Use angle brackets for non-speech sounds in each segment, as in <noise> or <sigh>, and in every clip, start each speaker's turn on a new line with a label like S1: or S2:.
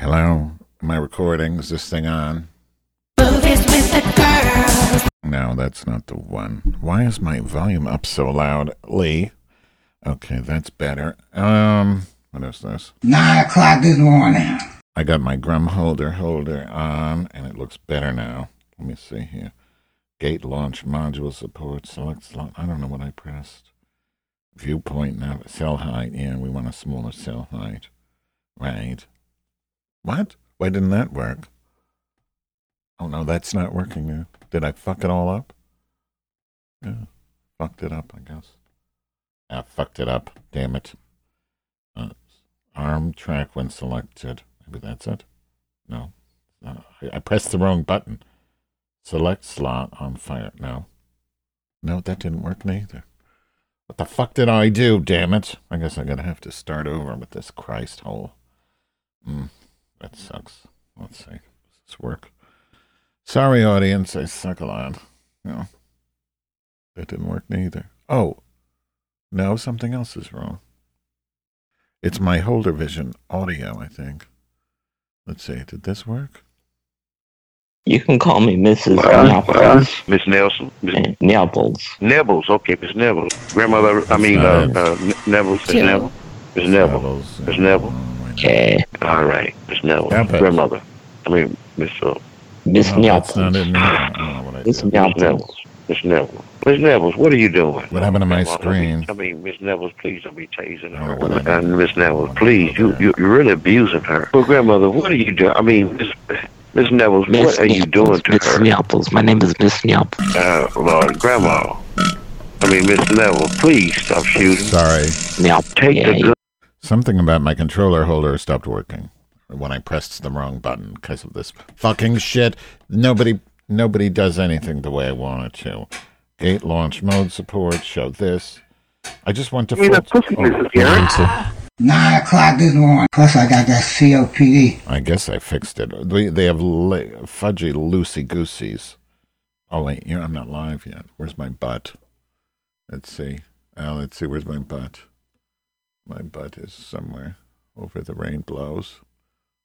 S1: Hello? Am I recording? Is this thing on?
S2: Movies with the girls.
S1: No, that's not the one. Why is my volume up so loudly? Okay, that's better. Um, what is this?
S3: Nine o'clock this morning.
S1: I got my Grum holder holder on, and it looks better now. Let me see here. Gate launch module support. Select slot. I don't know what I pressed. Viewpoint now. Cell height. Yeah, we want a smaller cell height. Right. What? Why didn't that work? Oh no, that's not working now. Did I fuck it all up? Yeah, fucked it up, I guess. I fucked it up. Damn it. Uh, arm track when selected. Maybe that's it. No, uh, I, I pressed the wrong button. Select slot on fire. No, no, that didn't work neither. What the fuck did I do? Damn it! I guess I'm gonna have to start over with this Christ hole. Hmm, that sucks. Let's see. Does this work? Sorry, audience. I suck a lot. No, that didn't work neither. Oh, no, something else is wrong. It's my holder vision audio, I think. Let's see. Did this work?
S4: You can call me Mrs.
S5: Well, well,
S4: Nibbles.
S5: Miss Nelson, Miss
S4: Nibbles.
S5: Nibbles. Okay, Miss Nibbles. Grandmother, I mean, uh, uh, N- Nibbles, Miss
S2: Two.
S5: Nibbles. Miss Nibbles. Miss Neville.
S1: Oh, wait.
S4: Okay.
S5: All right, Miss Nibbles.
S1: Stop it.
S5: Grandmother. I mean, Miss uh,
S4: Miss
S1: Oh, that's not it. No, I don't know what I
S4: Miss
S1: did.
S5: Miss Neville. Miss Neville. Miss Neville, what are you doing?
S1: What happened to my
S5: Grandma,
S1: screen?
S5: I mean, Miss Neville, please don't be tasing
S1: I don't know what I
S5: her.
S1: did.
S5: And Miss Neville, please, you, you, you're really abusing her. Well, grandmother, what are you doing? I mean, Miss, Miss Neville,
S4: Miss
S5: what are you doing
S4: Nibbles.
S5: to
S4: Miss
S5: her?
S4: Nibbles. My name is Miss Neville.
S5: Uh, Lord, grandma. I mean, Miss Neville, please stop shooting.
S1: Sorry.
S4: Nibbles.
S5: Take
S4: Yeah,
S5: the
S4: you-
S5: gun.
S1: Something about my controller holder stopped working when I pressed the wrong button because of this fucking shit. Nobody, nobody does anything the way I want it to. Gate launch mode support. Show this. I just want to.
S5: You know,
S1: full-
S5: pussy,
S1: Oh,
S5: Mrs.
S3: Nine o'clock this morning. Plus I got that COPD.
S1: I guess I fixed it. They, they have li- fudgy loosey gooseys. Oh wait, you know, I'm not live yet. Where's my butt? Let's see. Uh, let's see. Where's my butt? My butt is somewhere over the rain blows.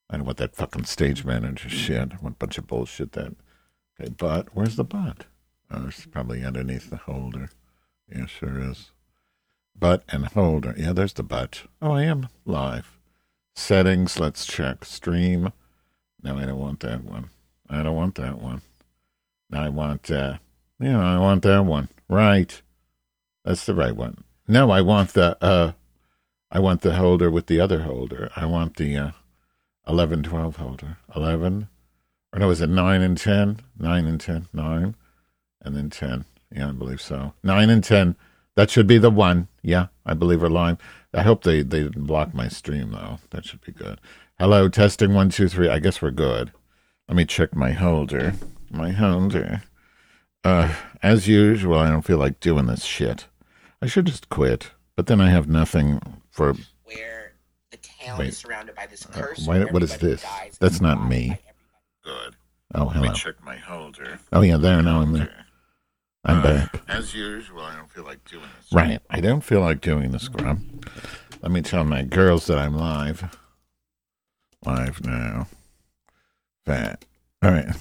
S1: I don't want that fucking stage manager shit. I want a bunch of bullshit that. Okay, butt. Where's the butt? Oh, it's probably underneath the holder. Yeah, sure is. Butt and holder. Yeah, there's the butt. Oh, I am live. Settings, let's check. Stream. No, I don't want that one. I don't want that one. I want, uh, yeah, I want that one. Right. That's the right one. No, I want the, uh, I want the holder with the other holder. I want the, uh, 11, 12 holder. 11, or no, is it 9 and 10? 9 and 10. 9, and then 10. Yeah, I believe so. 9 and 10. That should be the one. Yeah, I believe we're live. I hope they, they didn't block my stream, though. That should be good. Hello, testing one, two, three. I guess we're good. Let me check my holder. My holder. Uh, as usual, I don't feel like doing this shit. I should just quit, but then I have nothing for.
S6: where the town
S1: Wait.
S6: is surrounded by this
S1: Uh, why- what is this? That's not me. Good. Oh, hello.
S5: Let me check my holder.
S1: Oh, yeah, there, now I'm there. I'm
S5: Uh,
S1: back.
S5: As usual, I don't feel like doing this.
S1: Right. I don't feel like doing the scrum. Let me tell my girls that I'm live. Live now. Fat. All right.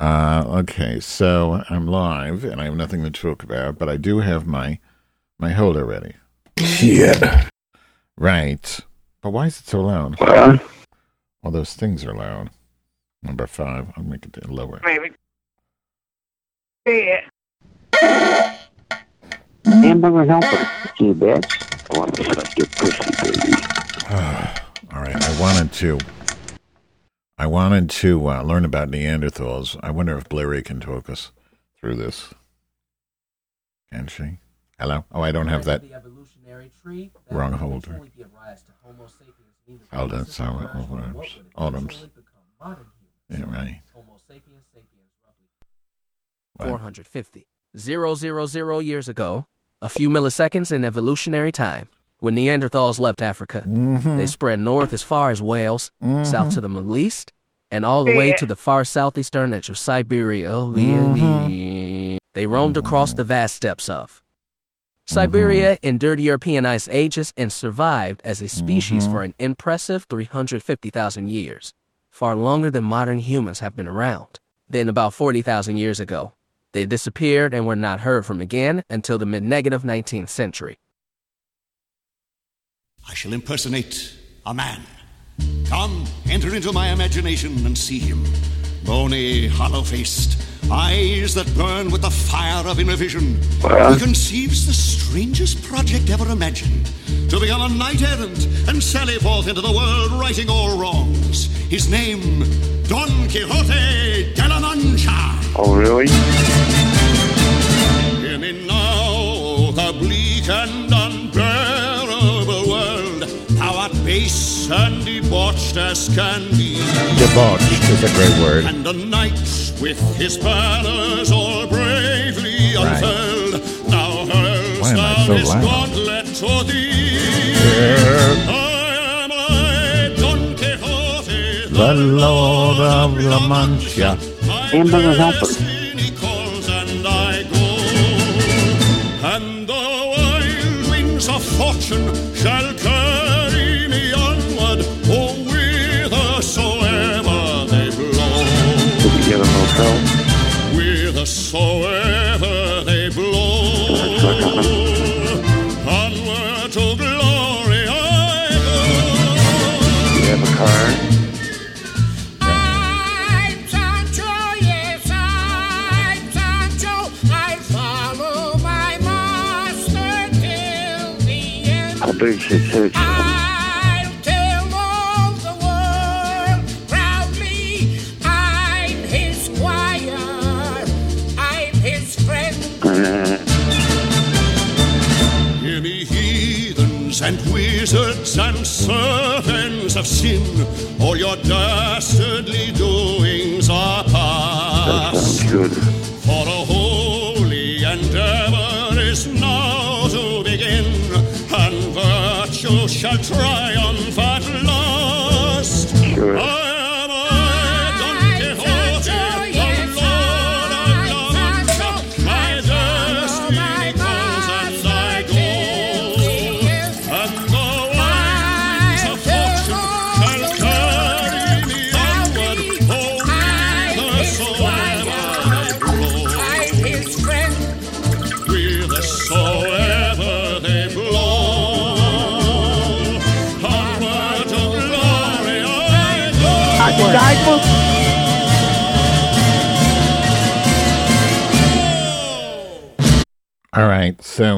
S1: Uh, okay, so I'm live and I have nothing to talk about, but I do have my my holder ready.
S3: Shit.
S1: Right. But why is it so loud?
S5: Well,
S1: All those things are loud. Number five. I'll make it lower.
S5: maybe. Yeah.
S4: Hamburger helper. You bitch.
S5: I want to suck your pussy, baby. <sighs>
S1: All right. I wanted to. I wanted to uh, learn about Neanderthals. I wonder if Blairy can talk us through this. Can she? Hello. Oh, I don't have that.
S7: The evolutionary tree
S1: Wrong holder.
S7: eventually give rise to Homo sapiens
S1: Hold on, sorry,
S7: emerged
S1: hold
S7: from
S1: on.
S7: what would
S1: Hold on.
S7: eventually become modern
S1: Yeah, right.
S7: Homo sapiens sapiens roughly 450. Zero, zero, zero years ago, a few milliseconds in evolutionary time, when Neanderthals left Africa,
S1: Mm-hmm.
S7: they spread north as far as Wales, south to the Middle East, and all the way to the far southeastern edge of Siberia.
S1: Mm-hmm.
S7: They roamed across the vast steppes of Siberia mm-hmm. endured European ice ages and survived as a species mm-hmm. for an impressive 350,000 years, far longer than modern humans have been around. Then, about 40,000 years ago, they disappeared and were not heard from again until the mid negative 19th century.
S8: I shall impersonate a man. Come, enter into my imagination and see him. Bony, hollow faced, eyes that burn with the fire of inner vision. He conceives the strangest project ever imagined to become a knight errant and sally forth into the world righting all wrongs. His name, Don Quixote de la Mancha.
S5: Oh, really?
S8: Hear me now, the bleak and unbearable world, thou art base and debauched as can be.
S1: Debauched is a great word.
S8: And the knight with his banners all bravely
S1: Right.
S8: unfurled, now hurls
S1: Why am I
S8: down
S1: so
S8: his
S1: loud?
S8: gauntlet to thee. I am I, Don Quixote,
S1: The Lord of La Mancha.
S5: Hamburger helper.
S8: To glory I
S5: Do you have a car?
S2: I'm Sancho, yes,
S8: sin. All your dastardly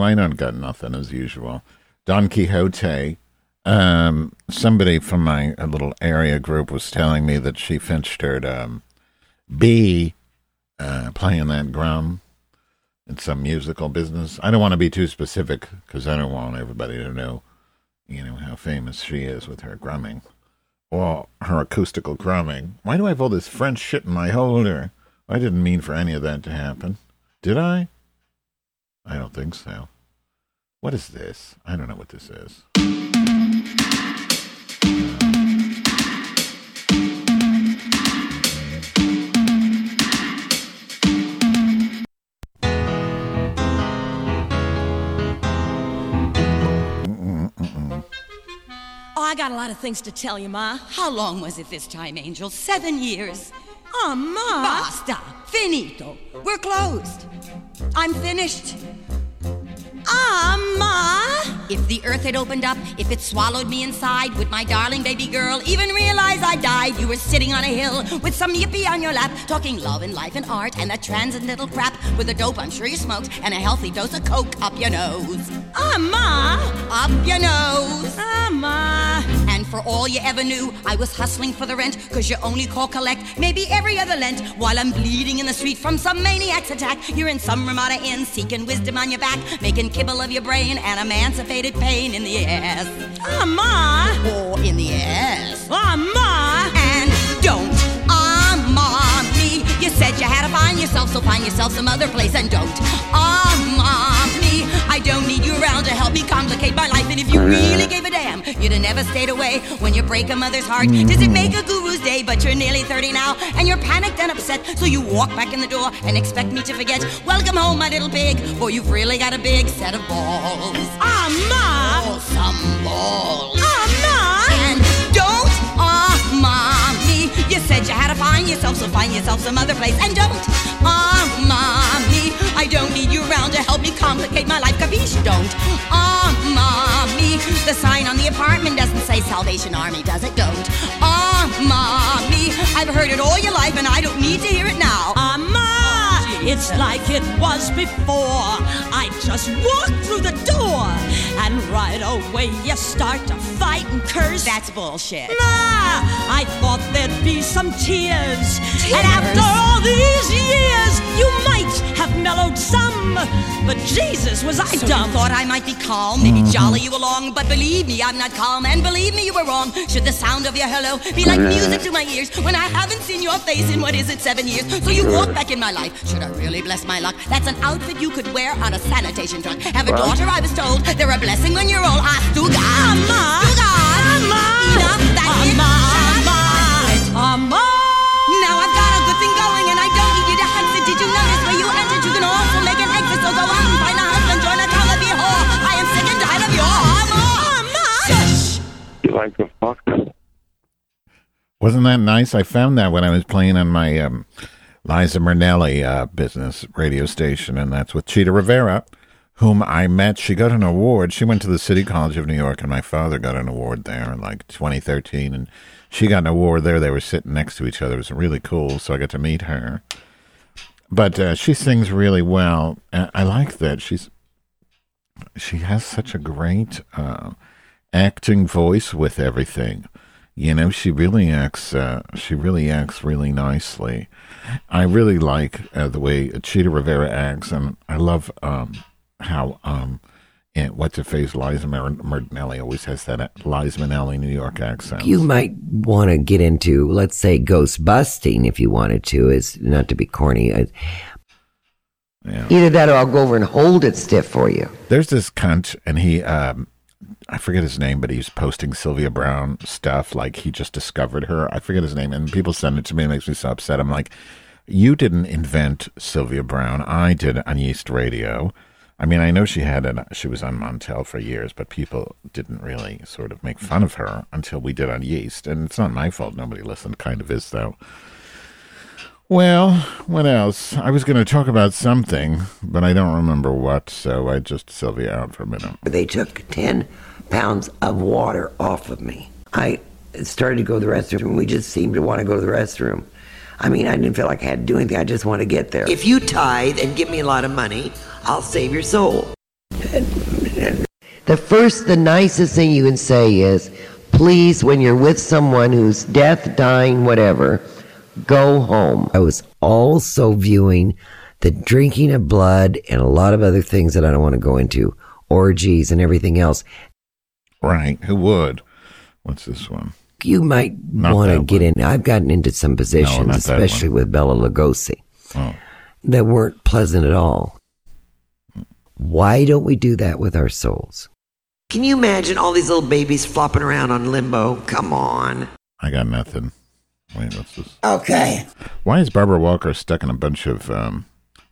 S8: I
S1: don't got nothing as usual. Don Quixote. Um, somebody from my little area group was telling me that she featured um, B uh, playing that drum in some musical business. I don't want to be too specific because I don't want everybody to know, you know, how famous she is with her drumming or her acoustical drumming. Why do I have all this French shit in my holder? I didn't mean for any of that to happen. Did I? I don't think so. What is this? I don't know what this is.
S9: Oh, I got a lot of things to tell you, Ma. How long was it this time, Angel? Seven years. Oh, Ma. Basta. Finito. We're closed. I'm finished. Ah, Ma. If the earth had opened up, if it swallowed me inside, would my darling baby girl even realize I died? You were sitting on a hill with some yippee on your lap, talking love and life and art and that transcendental crap with a dope I'm sure you smoked and a healthy dose of coke up your nose. Ah, Ma. Up your nose. Ah, Ma. And for all you ever knew, I was hustling for the rent, cause you only call collect maybe every other Lent. While I'm bleeding in the street from some maniac's attack, you're in some Ramada inn seeking wisdom on your back, making kibble of your brain and emancipated pain in the ass. Ah, Ma. Or in the ass. Ah, Ma. And don't ah, Ma me. You said you had to find yourself, so find yourself some other place and don't ah, Ma me. Never stayed away when you break a mother's heart. Does it make a guru's day? But you're nearly 30 now, and you're panicked and upset. So you walk back in the door and expect me to forget. Welcome home, my little pig, for you've really got a big set of balls.
S10: Ah, Ma!
S9: Oh, some balls.
S10: Ah,
S9: said you had to find yourself, so find yourself some other place. And don't ah mommy. I don't need you around to help me complicate my life. Capiche? Don't ah mommy. The sign on the apartment doesn't say Salvation Army, does it? Don't ah mommy. I've heard it all your life, and I don't need to hear it now.
S10: Ah, Ma! It's like it was before. I just walk through the door, and right away you start to fight and curse.
S9: That's bullshit.
S10: Ma! I thought there'd be some tears.
S9: Tears?
S10: And after all these years, you might have mellowed some. But Jesus, was I
S9: So
S10: dumb?
S9: you thought I might be calm, maybe mm-hmm. jolly you along, but believe me, I'm not calm, and believe me, you were wrong. Should the sound of your hello be like music to my ears when I haven't seen your face in what is it, seven years? So you walk back in my life. Should I really bless my luck? That's an outfit you could wear on a sanitation truck. Have a daughter, I was told. They're a blessing when you're old. Ah, to God.
S10: Ma!
S9: God.
S10: Ma!
S9: Enough, that's it.
S10: Ma!
S9: Shut
S10: Ma!
S9: up.
S10: Ah, Ma!
S9: Now I've got a good thing going and I don't need you to exit. Did you notice where you entered? You can also make an exit. So go out and find a husband, join a town, be whore. I am sick and tired of your Shush.
S5: You like to fuck?
S1: Wasn't that nice? I found that when I was playing on my um, Liza Minnelli uh, business radio station, and that's with Chita Rivera, whom I met. She got an award. She went to the City College of New York, and my father got an award there in like 2013, and she got an award there. They were sitting next to each other. It was really cool, so I got to meet her. But uh, she sings really well. I like that. She's she has such a great uh, acting voice with everything. You know, she really acts. Uh, she really acts really nicely. I really like uh, the way Chita Rivera acts, and I love um, how um, and what's her face Liza Mar- Minnelli always has that uh, Liza Minnelli New York accent.
S11: You might want to get into, let's say, ghost busting if you wanted to, is not to be corny. Uh,
S1: Yeah.
S11: Either that or I'll go over and hold it stiff for you.
S1: There's this cunt, and he, um, I forget his name, but he's posting Sylvia Browne stuff like he just discovered her. I forget his name, and people send it to me. It makes me so upset. I'm like, you didn't invent Sylvia Browne. I did on Yeast Radio. I mean, I know she had an, she was on Montel for years, but people didn't really sort of make fun of her until we did on Yeast, and it's not my fault. Nobody listened. Kind of is though. Well, what else? I was going to talk about something, but I don't remember what, so I just Sylvia out for a minute.
S11: They took 10 pounds of water off of me. I started to go to the restroom. We just seemed to want to go to the restroom. I mean, I didn't feel like I had to do anything. I just want to get there. If you tithe and give me a lot of money, I'll save your soul. The first, the nicest thing you can say is, please, when you're with someone who's death, dying, whatever, go home. I was also viewing the drinking of blood and a lot of other things that I don't want to go into, orgies and everything else.
S1: Right? Who would? What's this one?
S11: You might want to get in. I've gotten into some positions,
S1: not that
S11: especially with Bela Lugosi,
S1: Oh.
S11: that weren't pleasant at all. Why don't we do that with our souls? Can you imagine all these little babies flopping around on limbo? Come on.
S1: I got nothing. Wait, what's this?
S11: Okay.
S1: Why is Barbara Walker stuck in a bunch of um,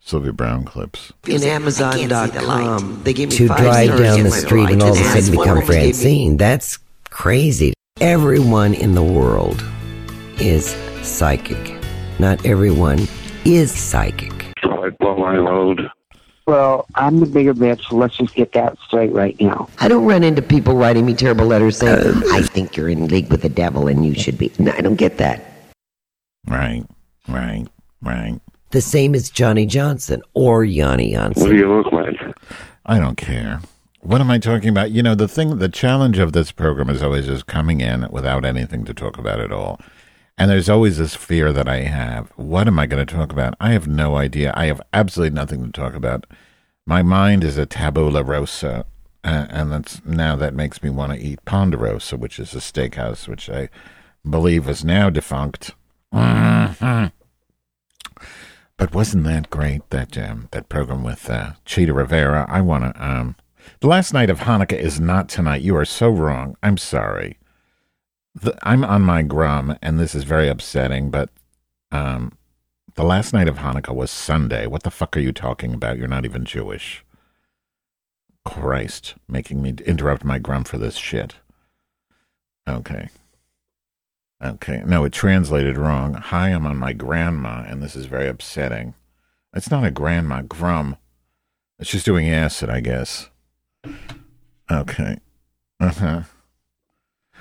S1: Sylvia Browne clips?
S11: In Amazon.com, they gave me
S12: to
S11: five
S12: drive down the street and all of a sudden become
S11: woman me-
S12: Francine. That's crazy. Everyone in the world is psychic. Not everyone is psychic.
S5: So I blow my load.
S4: Well, I'm the bigger bitch, so let's just get that straight right now.
S11: I don't run into people writing me terrible letters saying, um, I think you're in league with the devil and you should be. No, I don't get that.
S1: Right, right, right.
S11: The same as Johnny Johnson or Yanni Johnson.
S5: What do you look like?
S1: I don't care. What am I talking about? You know, the thing, the challenge of this program is always just coming in without anything to talk about at all. And there's always this fear that I have. What am I going to talk about? I have no idea. I have absolutely nothing to talk about. My mind is a tabula rosa. Uh, and that's now that makes me want to eat Ponderosa, which is a steakhouse, which I believe is now defunct. Mhm. But wasn't that great that um, that program with uh, Chita Rivera? I want to. Um, The last night of Hanukkah is not tonight. You are so wrong. I'm sorry. The, I'm on my grum, and this is very upsetting, but um, the last night of Hanukkah was Sunday. What the fuck are you talking about? You're not even Jewish. Christ, making me interrupt my grum for this shit. Okay. Okay. No, it translated wrong. Hi, I'm on my grandma, and this is very upsetting. It's not a grandma, grum. It's just doing acid, I guess. Okay. Uh huh.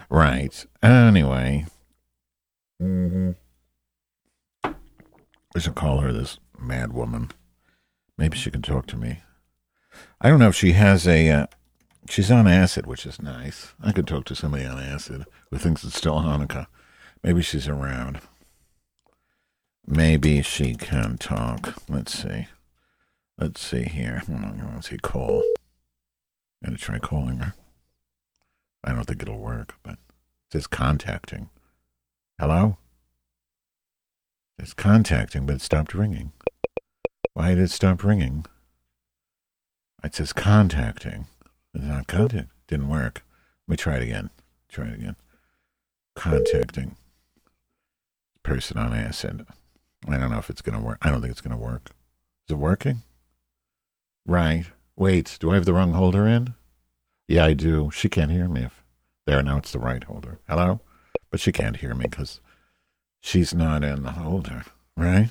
S1: Right. Anyway. Mm-hmm. Should call her this mad woman. Maybe she can talk to me. I don't know if she has a. Uh, she's on acid, which is nice. I could talk to somebody on acid who thinks it's still Hanukkah. Maybe she's around. Maybe she can talk. Let's see. Let's see here. Let's see. Call. I'm gonna try calling her. I don't think it'll work, but it says contacting. Hello? It's contacting, but it stopped ringing. Why did it stop ringing? It says contacting. It's not contact. Didn't work. Let me try it again. Try it again. Contacting. Person on acid. I don't know if it's going to work. I don't think it's going to work. Is it working? Right. Wait, do I have the wrong holder in? Yeah, I do. She can't hear me. If There, now it's the right holder. Hello? But she can't hear me because she's not in the holder, right?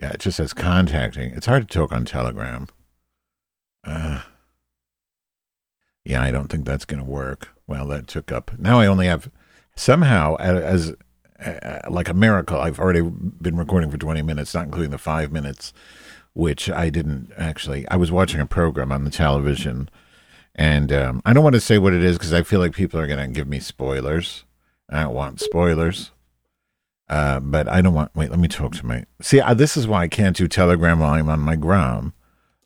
S1: Yeah, it just says contacting. It's hard to talk on Telegram. Uh, yeah, I don't think that's going to work. Well, that took up. Now I only have somehow as, as uh, like a miracle. I've already been recording for 20 minutes, not including the five minutes, which I didn't actually. I was watching a program on the television, and um, I don't want to say what it is because I feel like people are going to give me spoilers. I don't want spoilers. Uh, but I don't want. Wait, let me talk to my. See, uh, this is why I can't do Telegram while I'm on my gram.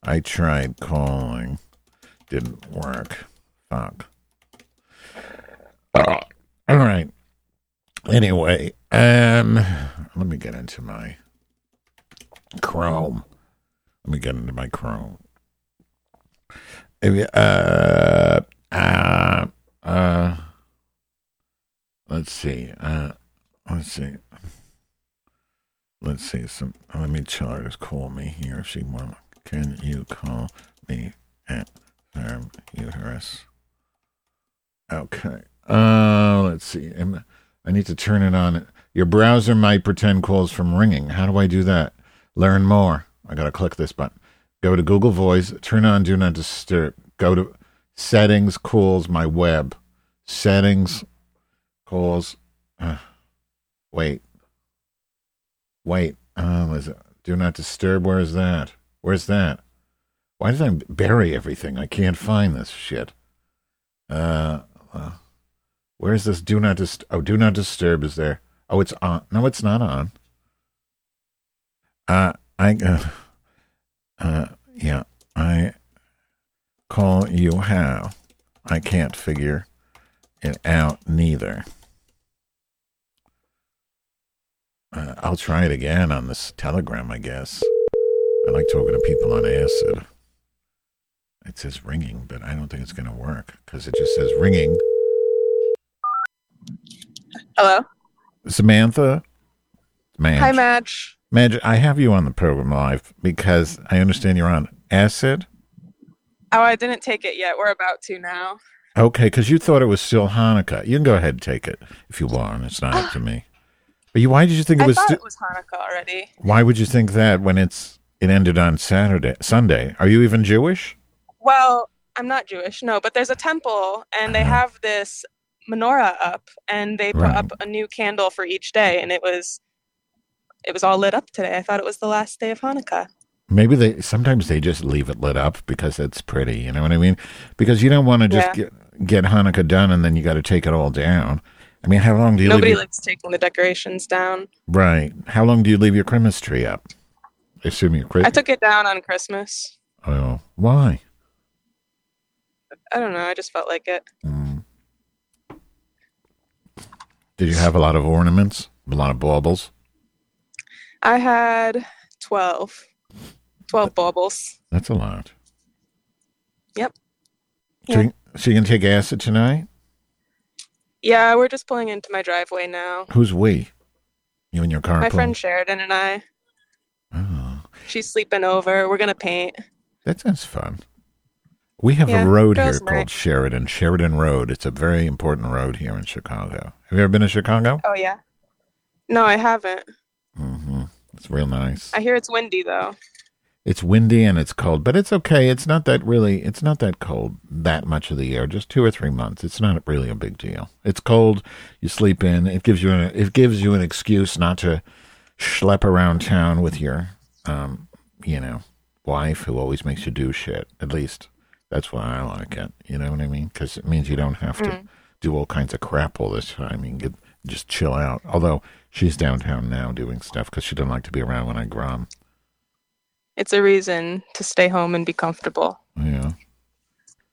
S1: I tried calling, didn't work. Fuck. All right. Anyway, um, let me get into my Chrome. Let me get into my Chrome. Uh, uh, uh, let's see. Uh, let's see. Let's see. Some. Let me tell her to call me here if she wants. Can you call me at Farm Uterus? Okay. Uh, let's see. I need to turn it on. Your browser might pretend calls from ringing. How do I do that? Learn more. I got to click this button. Go to Google Voice, turn on Do Not Disturb. Go to Settings, Calls, My Web. Settings, Calls. Uh, wait. Wait. Uh, is it? Do Not Disturb. Where is that? Where's that? Why did I bury everything? I can't find this shit. Uh, uh where's this? Do not disturb. Oh, do not disturb is there? Oh, it's on. No, it's not on. Uh, I, uh, uh, yeah, I call you how? I can't figure it out neither. Uh, I'll try it again on this telegram, I guess. I like talking to people on acid. It says ringing, but I don't think it's going to work because it just says ringing.
S13: Hello?
S1: Samantha?
S13: Madge. Hi, Madge.
S1: Madge, I have you on the program live because I understand you're on acid.
S13: Oh, I didn't take it yet. We're about to now.
S1: Okay, because you thought it was still Hanukkah. You can go ahead and take it if you want. It's not up to me. But you, why did you think it
S13: I
S1: was?
S13: Thought it was Hanukkah already.
S1: Why would you think that when it's it ended on Saturday, Sunday. Are you even Jewish?
S13: Well, I'm not Jewish, no, but there's a temple and they uh-huh. have this menorah up and they put right. up a new candle for each day and it was it was all lit up today. I thought it was the last day of Hanukkah.
S1: Maybe they sometimes they just leave it lit up because it's pretty, you know what I mean? Because you don't want to just yeah. get get Hanukkah done and then you got to take it all down. I mean, how long do you
S13: Nobody
S1: leave
S13: your... likes taking the decorations down.
S1: Right. How long do you leave your Christmas tree up? I assume you
S13: I took it down on Christmas.
S1: Oh, why?
S13: I don't know. I just felt like it. Mm.
S1: Did you have a lot of ornaments? A lot of baubles?
S13: I had 12. 12 baubles.
S1: That's a lot.
S13: Yep.
S1: So, you, so you can take acid tonight?
S13: Yeah, we're just pulling into my driveway now.
S1: Who's we? You and your car?
S13: My friend Sheridan and I.
S1: Oh,
S13: She's sleeping over. We're gonna paint.
S1: that sounds fun. We have
S13: Yeah,
S1: a road here called. Sheridan, Sheridan Road. It's a very important road here in Chicago. Have you ever been to Chicago?
S13: Oh yeah. No, I haven't.
S1: hmm It's real nice.
S13: I hear it's windy though.
S1: It's windy and it's cold, but it's okay. It's not that really. It's not that cold that much of the year. Just two or three months. It's not really a big deal. It's cold. You sleep in. It gives you an. It gives you an excuse not to schlep around town with your, um, you know, wife who always makes you do shit. At least that's why I like it. You know what I mean? Because it means you don't have to
S13: Mm.
S1: do all kinds of crap all this time. You can get just chill out. Although she's downtown now doing stuff because she doesn't like to be around when I grum.
S13: It's a reason to stay home and be comfortable.
S1: Yeah.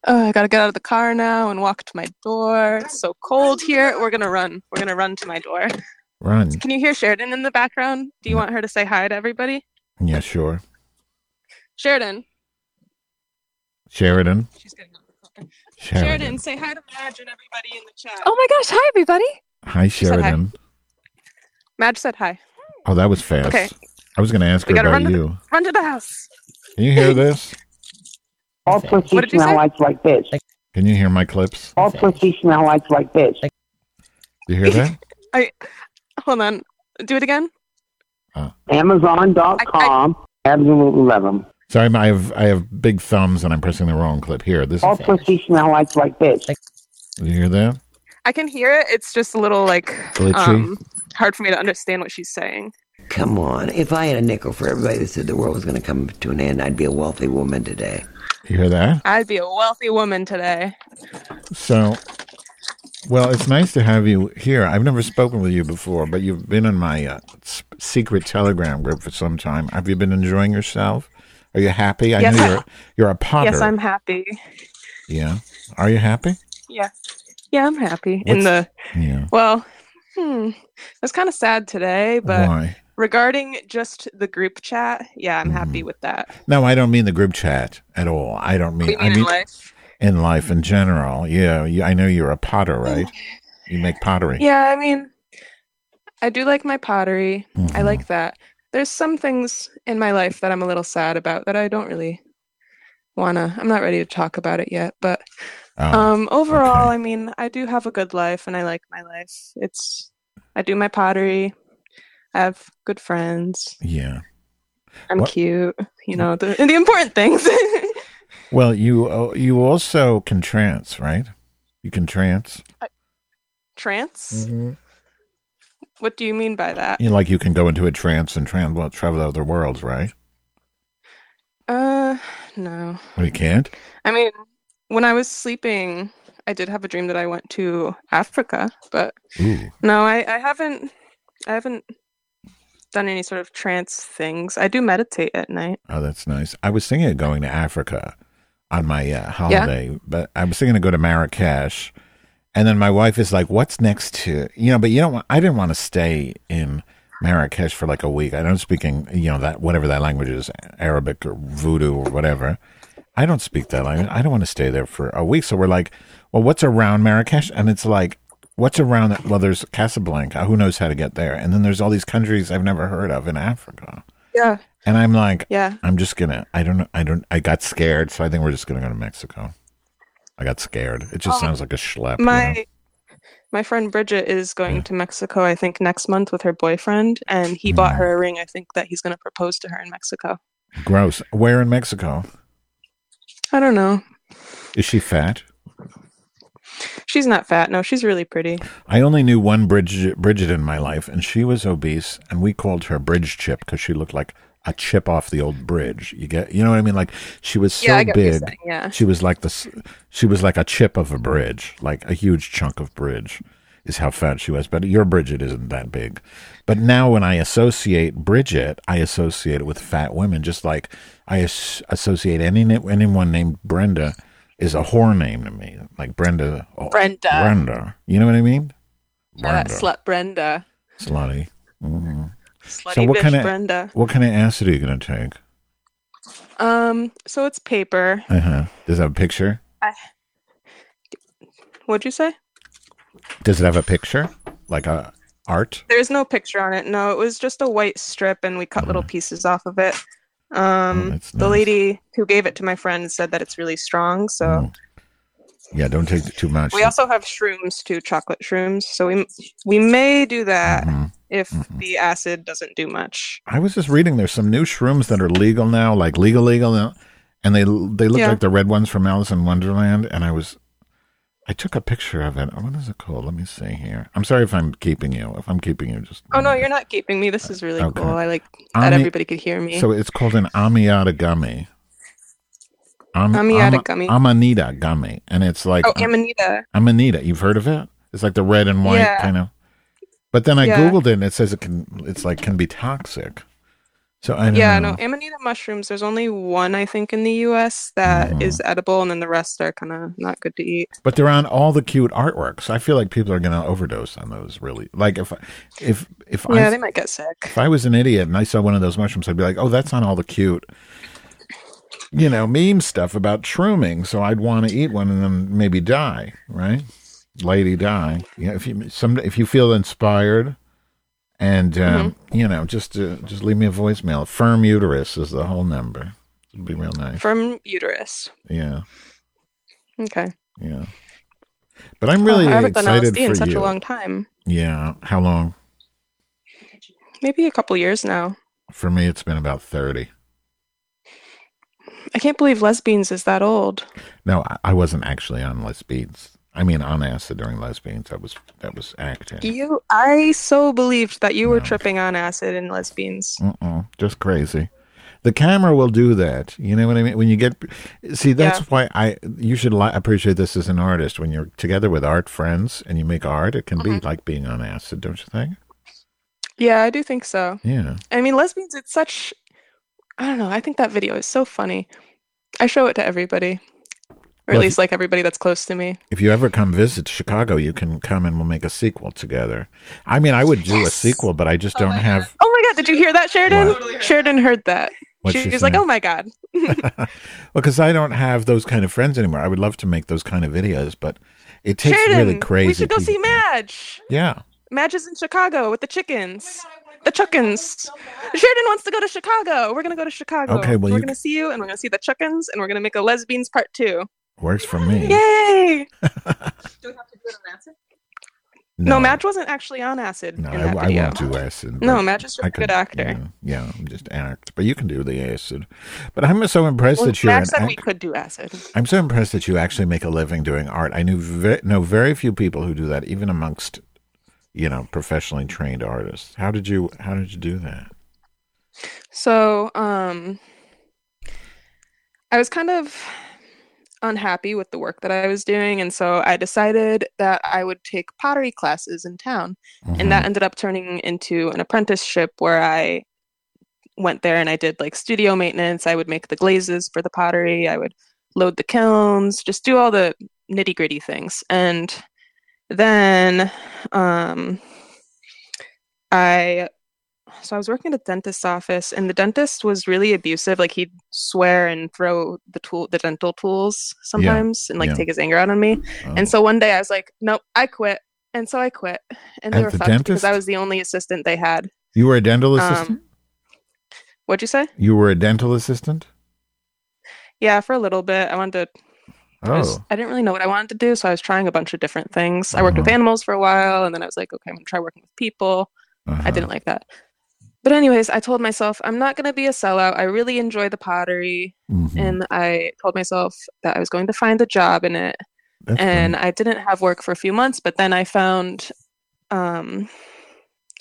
S13: Oh, I gotta get out of the car now and walk to my door. It's so cold here. We're gonna run. We're gonna run to my door.
S1: Run.
S13: Can you hear Sheridan in the background? Do you want her to say hi to everybody?
S1: Yeah, sure.
S13: Sheridan.
S1: Sheridan.
S13: She's getting Sheridan,
S1: Sheridan.
S13: say hi to Madge and everybody in the chat.
S14: Oh my gosh, hi everybody.
S1: Hi,
S13: said hi.
S1: Sheridan.
S13: Madge said hi.
S1: Oh, that was fast.
S13: Okay.
S1: I was going to ask
S13: We
S1: her about
S13: run to,
S1: you.
S13: the, run to the house.
S1: Can you hear this? <laughs>
S4: All pussy
S13: What
S4: smell like like this.
S1: Can you hear my clips?
S4: All pussy smell like like this.
S1: Do you hear that? <laughs>
S13: I hold on. Do it again. Ah.
S4: Amazon.com. Absolutely love them.
S1: Sorry, I have I have big thumbs and I'm pressing the wrong clip. Here, this
S4: All
S1: is.
S4: pussy smell like like this.
S1: You hear that?
S13: I can hear it. It's just a little like
S1: Glitchy?
S13: um hard for me to understand what she's saying.
S11: Come on. If I had a nickel for everybody that said the world was going to come to an end, I'd be a wealthy woman today.
S1: You hear that?
S13: I'd be a wealthy woman today.
S1: So, well, it's nice to have you here. I've never spoken with you before, but you've been in my uh, secret Telegram group for some time. Have you been enjoying yourself? Are you happy? I
S13: Yes,
S1: know you're you're a potter.
S13: Yes, I'm happy.
S1: Yeah. Are you happy?
S13: Yeah. Yeah, I'm happy. In the
S1: Yeah.
S13: well, hmm. It's kind of sad today, but
S1: Why?
S13: regarding just the group chat, yeah, I'm
S1: Mm-hmm.
S13: happy with that.
S1: No, I don't mean the group chat at all. I don't mean.
S13: Do you
S1: I
S13: mean in life?
S1: in life in general. Yeah, you, I know you're a potter, right? You make pottery.
S13: Yeah, I mean, I do like my pottery.
S1: Mm-hmm.
S13: I like that. There's some things in my life that I'm a little sad about that I don't really wanna. I'm not ready to talk about it yet, but
S1: Oh,
S13: um, overall, I mean, I do have a good life, and I like my life. It's I do my pottery. I have good friends.
S1: yeah.
S13: I'm
S1: What-
S13: cute. You know the the important things. <laughs>
S1: Well, you uh, you also can trance, right? You can trance.
S13: Trance.
S1: Mm-hmm.
S13: What do you mean by that?
S1: You know, like you can go into a trance and trans well, travel to other worlds, right?
S13: Uh, no.
S1: Well, you can't.
S13: I mean, when I was sleeping, I did have a dream that I went to Africa, but
S1: Ooh.
S13: no, I, I haven't. I haven't done any sort of trance things. I do meditate at night.
S1: Oh, that's nice. I was thinking of going to Africa on my uh, holiday, but I was thinking to go to Marrakesh, and then my wife is like, "What's next to you know?" But you don't. Want, I didn't want to stay in Marrakesh for like a week. I don't speak, in, you know, that whatever that language is, Arabic or Voodoo or whatever. I don't speak that language. I don't want to stay there for a week. So we're like, well, what's around Marrakesh? And it's like, what's around that? Well, there's Casablanca. Who knows how to get there? And then there's all these countries I've never heard of in Africa.
S13: Yeah.
S1: And I'm like,
S13: Yeah.
S1: I'm just gonna. I don't know. I don't. I got scared, so I think we're just gonna go to Mexico. I got scared. It just
S13: Oh,
S1: sounds like a schlep. you
S13: My
S1: know?
S13: my friend Bridget is going to Mexico. I think next month with her boyfriend, and he bought hmm. her a ring. I think that he's going to propose to her in Mexico.
S1: Gross. Where in Mexico?
S13: I don't know.
S1: Is she fat?
S13: She's not fat. No, she's really pretty.
S1: I only knew one Bridget, Bridget in my life, and she was obese, and we called her Bridge Chip because she looked like a chip off the old bridge. You get, you know what I mean? Like she was so
S13: Yeah, I get what you're
S1: big.
S13: yeah.
S1: She was like this. She was like a chip of a bridge, like a huge chunk of bridge, is how fat she was. But your Bridget isn't that big. But now when I associate Bridget, I associate it with fat women, just like I as- associate any anyone named Brenda is a whore name to me, like Brenda. oh,
S13: Brenda.
S1: Brenda. You know what I mean? Brenda.
S13: slut Brenda.
S1: Slutty. hmm
S13: Slutty bitch
S1: kind of
S13: Brenda.
S1: what kind of acid are you gonna take?
S13: Um, so it's paper.
S1: Uh huh. Does it have a picture?
S13: I, What'd you say?
S1: Does it have a picture, like a art?
S13: There's no picture on it. No, it was just a white strip, and we cut little pieces off of it. Um, the lady who gave it to my friend said that it's really strong. So
S1: Yeah, don't take too much.
S13: we also have shrooms too, chocolate shrooms. So we we may do that if mm-hmm. the acid doesn't do much.
S1: I was just reading there's some new shrooms that are legal now, like legal legal now, and they they look
S13: Yeah.
S1: like the red ones from Alice in Wonderland. And I was, I took a picture of it. What is it called? Let me see here. I'm sorry if I'm keeping you. If I'm keeping you, just
S13: Oh no, you're not keeping me. This is really
S1: Okay.
S13: cool. I like that
S1: Ami-
S13: everybody could hear me.
S1: So it's called an Amiata gummy. Am-
S13: Amiata
S1: Ama-
S13: gummy.
S1: Amanita gummy, and it's like
S13: oh, Amanita.
S1: Amanita. You've heard of it? It's like the red and white
S13: Yeah.
S1: kind of. But then I
S13: Yeah.
S1: googled it, and it says it can. It's like can be toxic. So I
S13: Yeah,
S1: know.
S13: no, Amanita mushrooms. There's only one I think in the U.S. that is
S1: Mm-hmm.
S13: edible, and then the rest are kind of not good to eat.
S1: But they're on all the cute artworks. I feel like people are going to overdose on those. Really, like if if if
S13: Yeah,
S1: I
S13: they might get sick.
S1: if I was an idiot and I saw one of those mushrooms, I'd be like, oh, that's on all the cute, you know, meme stuff about shrooming. So I'd want to eat one and then maybe die, right? Lady die. Yeah, if you some if you feel inspired, and um,
S13: Mm-hmm.
S1: you know, just uh, just leave me a voicemail. Firm uterus is the whole number. It'd be real nice.
S13: From uterus.
S1: Yeah,
S13: Okay.
S1: yeah. But I'm really
S13: Oh, I haven't done
S1: excited
S13: LSD in such
S1: you.
S13: a long time.
S1: Yeah. How long?
S13: Maybe a couple years now.
S1: For me, it's been about 30.
S13: I can't believe lesbians is that old.
S1: No, I, I wasn't actually on lesbians. I mean, on acid during lesbians. that was, that was acting.
S13: You, I so believed that you were tripping on acid in lesbians.
S1: Mm-mm, just crazy. The camera will do that. You know what I mean? When you get, see, that's
S13: Yeah.
S1: why I, you should li- appreciate this as an artist. When you're together with art friends and you make art, it can be
S13: Mm-hmm.
S1: like being on acid, don't you think?
S13: Yeah, I do think so.
S1: Yeah.
S13: I mean, lesbians, it's such. I don't know. I think that video is so funny. I show it to everybody, or
S1: Well,
S13: at least like everybody that's close to me.
S1: If you ever come visit Chicago, you can come and we'll make a sequel together. I mean, I would do a sequel, but I just oh don't have.
S13: Oh my god, did you hear that, Sheridan? Sheridan heard that.
S1: What'd
S13: she
S1: she
S13: was like, "Oh my god." <laughs> <laughs>
S1: well, because I don't have those kind of friends anymore. I would love to make those kind of videos, but it takes
S13: Sheridan,
S1: really crazy.
S13: we should go
S1: people.
S13: see Madge.
S1: Yeah.
S13: Madge is in Chicago with the chickens. The chickens. Sheridan wants to go to Chicago. We're gonna go to Chicago.
S1: Okay, well,
S13: we're
S1: you-
S13: gonna see you, and we're gonna see the chickens, and we're gonna make a lesbians part two.
S1: Works for me.
S13: Yay! <laughs> Do we have to do it on acid?
S1: No.
S13: No, Madge wasn't actually on acid
S1: No,
S13: in
S1: I,
S13: that
S1: I
S13: video.
S1: won't do acid.
S13: No,
S1: but
S13: Madge is a
S1: I
S13: good actor.
S1: Yeah, yeah, just act. But you can do the acid. But I'm so impressed
S13: Well,
S1: that you're
S13: Madge
S1: an
S13: said we could do acid.
S1: I'm so impressed that you actually make a living doing art. I knew ve- know very few people who do that, even amongst you know professionally trained artists. How did you How did you do that?
S13: So, um, I was kind of unhappy with the work that I was doing, and so I decided that I would take pottery classes in town, and that ended up turning into an apprenticeship where I went there and I did like studio maintenance. I would make the glazes for the pottery. I would load the kilns, just do all the nitty gritty things, and then um, I so I was working at a dentist's office, and the dentist was really abusive. Like he'd swear and throw the tool, the dental tools sometimes, and like
S1: yeah.
S13: take his anger out on me.
S1: Oh.
S13: And so one day I was like, "Nope, I quit." And so I quit, and they were
S1: the
S13: fucked because I was the only assistant they had.
S1: You were a dental
S13: Um,
S1: assistant.
S13: What'd you say?
S1: you were a dental assistant.
S13: Yeah, for a little bit. I wanted to. I, was,
S1: Oh,
S13: I didn't really know what I wanted to do, so I was trying a bunch of different things. I worked with
S1: Uh-huh.
S13: animals for a while, and then I was like, okay, I'm gonna try working with people.
S1: uh-huh.
S13: I didn't like that. But anyways, I told myself I'm not gonna be a sellout. I really enjoy the pottery,
S1: Mhm.
S13: and I told myself that I was going to find a job in it.
S1: That's
S13: and I didn't have work for a few months, but then I found um,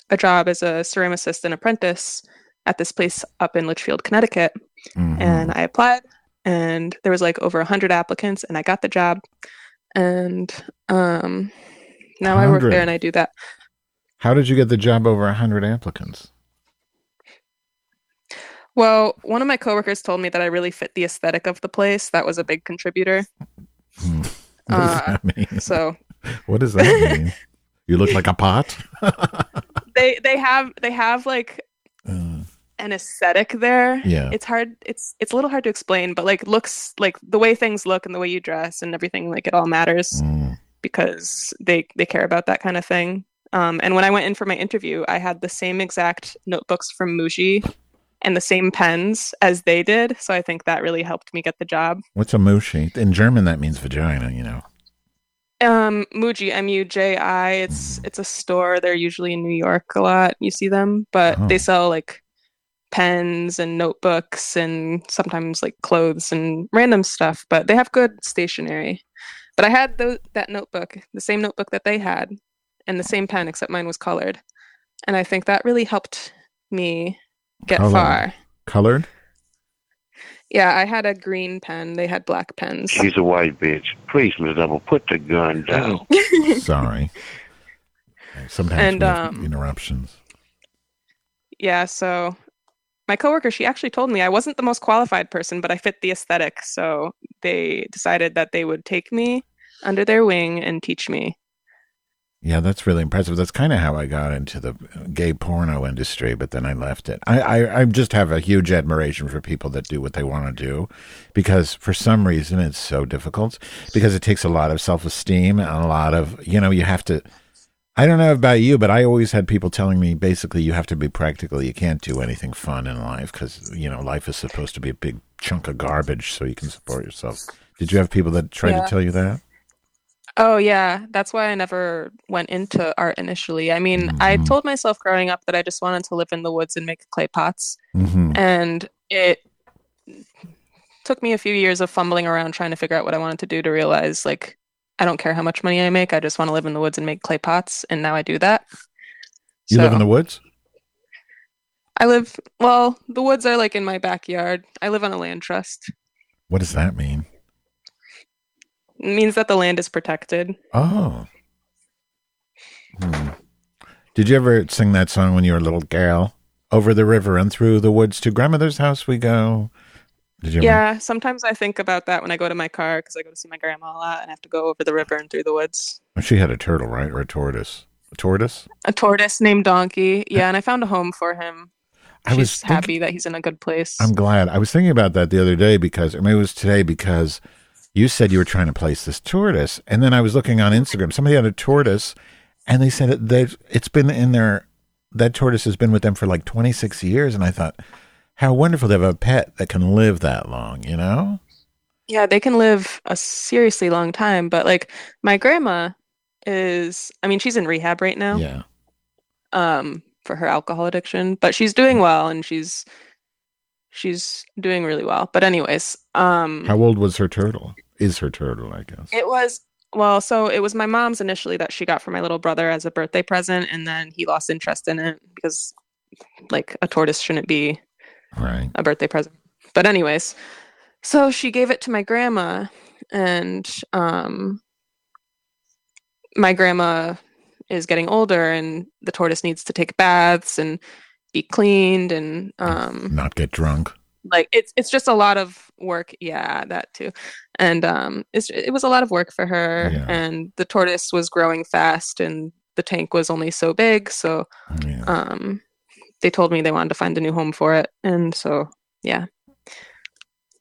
S13: a job as a ceramicist and apprentice at this place up in Litchfield, Connecticut.
S1: Mhm.
S13: And I applied, and there was like over a hundred applicants, and I got the job. And um, now I work there, and I do that.
S1: How did you get the job over a hundred applicants?
S13: Well, one of my coworkers told me that I really fit the aesthetic of the place. That was a big contributor.
S1: Hmm. <laughs> What does
S13: Uh,
S1: that mean?
S13: So
S1: What does that <laughs> mean? you look like a pot. <laughs>
S13: they they have they have like
S1: Uh,
S13: an aesthetic there.
S1: Yeah.
S13: It's hard it's it's a little hard to explain, but like looks like the way things look and the way you dress and everything, like it all matters.
S1: mm,
S13: because they they care about that kind of thing. Um, and when I went in for my interview, I had the same exact notebooks from Muji and the same pens as they did. So I think that really helped me get the job.
S1: What's a mushi? In German, that means vagina. You know.
S13: Um, Muji, M U J I. It's it's a store. They're usually in New York a lot. You see them, but
S1: Oh.
S13: they sell like pens and notebooks and sometimes like clothes and random stuff. But they have good stationery. But I had that notebook, the same notebook that they had, and the same pen, except mine was colored. And I think that really helped me get
S1: Colored.
S13: far.
S1: Colored.
S13: Yeah, I had a green pen. They had black pens.
S5: She's a white bitch. Please, Miss Double, put the gun down. <laughs>
S1: Sorry. Sometimes
S13: And,
S1: we have
S13: um,
S1: interruptions.
S13: yeah, so my coworker, she actually told me I wasn't the most qualified person, but I fit the aesthetic. So they decided that they would take me under their wing and teach me.
S1: Yeah, that's really impressive. That's kind of how I got into the gay porno industry, but then I left it. I, I, I just have a huge admiration for people that do what they want to do because for some reason it's so difficult because it takes a lot of self esteem and a lot of, you know, you have to. I don't know about you, but I always had people telling me basically you have to be practical. You can't do anything fun in life because, you know, life is supposed to be a big chunk of garbage so you can support yourself. Did you have people that try
S13: Yeah.
S1: to tell you that?
S13: Oh yeah, that's why I never went into art initially. I mean, I told myself growing up that I just wanted to live in the woods and make clay pots.
S1: Mhm.
S13: And it took me a few years of fumbling around trying to figure out what I wanted to do to realize like I don't care how much money I make, I just want to live in the woods and make clay pots and now I do that.
S1: You live in the woods?
S13: I live well, the woods are like in my backyard. I live on a land trust.
S1: What does that mean?
S13: It means that the land is protected.
S1: Oh. Hmm. Did you ever sing that song when you were a little girl? Over the river and through the woods to grandmother's house we go. Did you ever?
S13: Yeah, sometimes I think about that when I go to my car because I go to see my grandma a lot and I have to go over the river and through the woods.
S1: She had a turtle, right? Or a tortoise? A tortoise?
S13: A tortoise named Donkey. Yeah, and I found a home for him.
S1: I
S13: She's
S1: was thinking-
S13: happy that he's in a good place.
S1: I'm glad. I was thinking about that the other day because, or maybe it was today because you said you were trying to place this tortoise. And then I was looking on Instagram. Somebody had a tortoise and they said that it's been in their, that tortoise has been with them for like 26 years. And I thought, how wonderful to have a pet that can live that long, you know?
S13: Yeah, they can live a seriously long time, but like my grandma is I mean, she's in rehab right now.
S1: Yeah.
S13: Um for her alcohol addiction, but she's doing well and she's she's doing really well. But anyways, um
S1: How old was her turtle? Is her turtle, I guess.
S13: it was well, so it was my mom's initially that she got for my little brother as a birthday present and then he lost interest in it because like a tortoise shouldn't be
S1: Right.
S13: a birthday present. But anyways, so she gave it to my grandma and um my grandma is getting older and the tortoise needs to take baths and be cleaned and um
S1: Not get drunk.
S13: like it's it's just a lot of work yeah that too and um it's it was a lot of work for her
S1: Yeah.
S13: and the tortoise was growing fast and the tank was only so big so
S1: Yeah.
S13: um they told me they wanted to find a new home for it and so yeah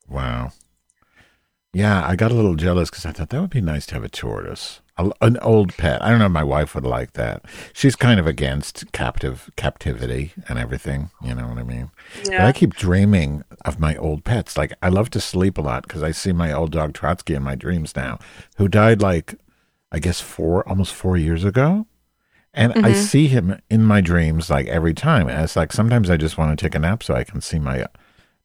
S1: Wow. Yeah, I got a little jealous because I thought that would be nice to have a tortoise, a, an old pet. I don't know if my wife would like that. She's kind of against captive captivity and everything. You know what I mean? But
S13: Yeah.
S1: I keep dreaming of my old pets. Like I love to sleep a lot because I see my old dog Trotsky in my dreams now, who died like I guess four, almost four years ago. And I
S13: Mhm.
S1: see him in my dreams like every time. And it's like sometimes I just want to take a nap so I can see my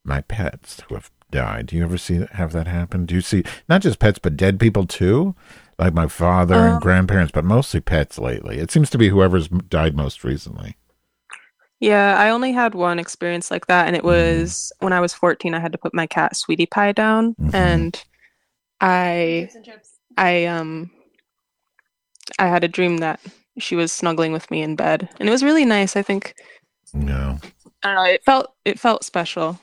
S1: my pets who have died. Do you ever see have that happen? Do you see not just pets but dead people too? Like my father and
S13: Um,
S1: grandparents, but mostly pets lately. It seems to be whoever's died most recently.
S13: Yeah, I only had one experience like that, and it was when I was 14. I had to put my cat Sweetie Pie down, and I, I um, I had a dream that she was snuggling with me in bed, and it was really nice. I think
S1: No.
S13: I don't know. It felt it felt special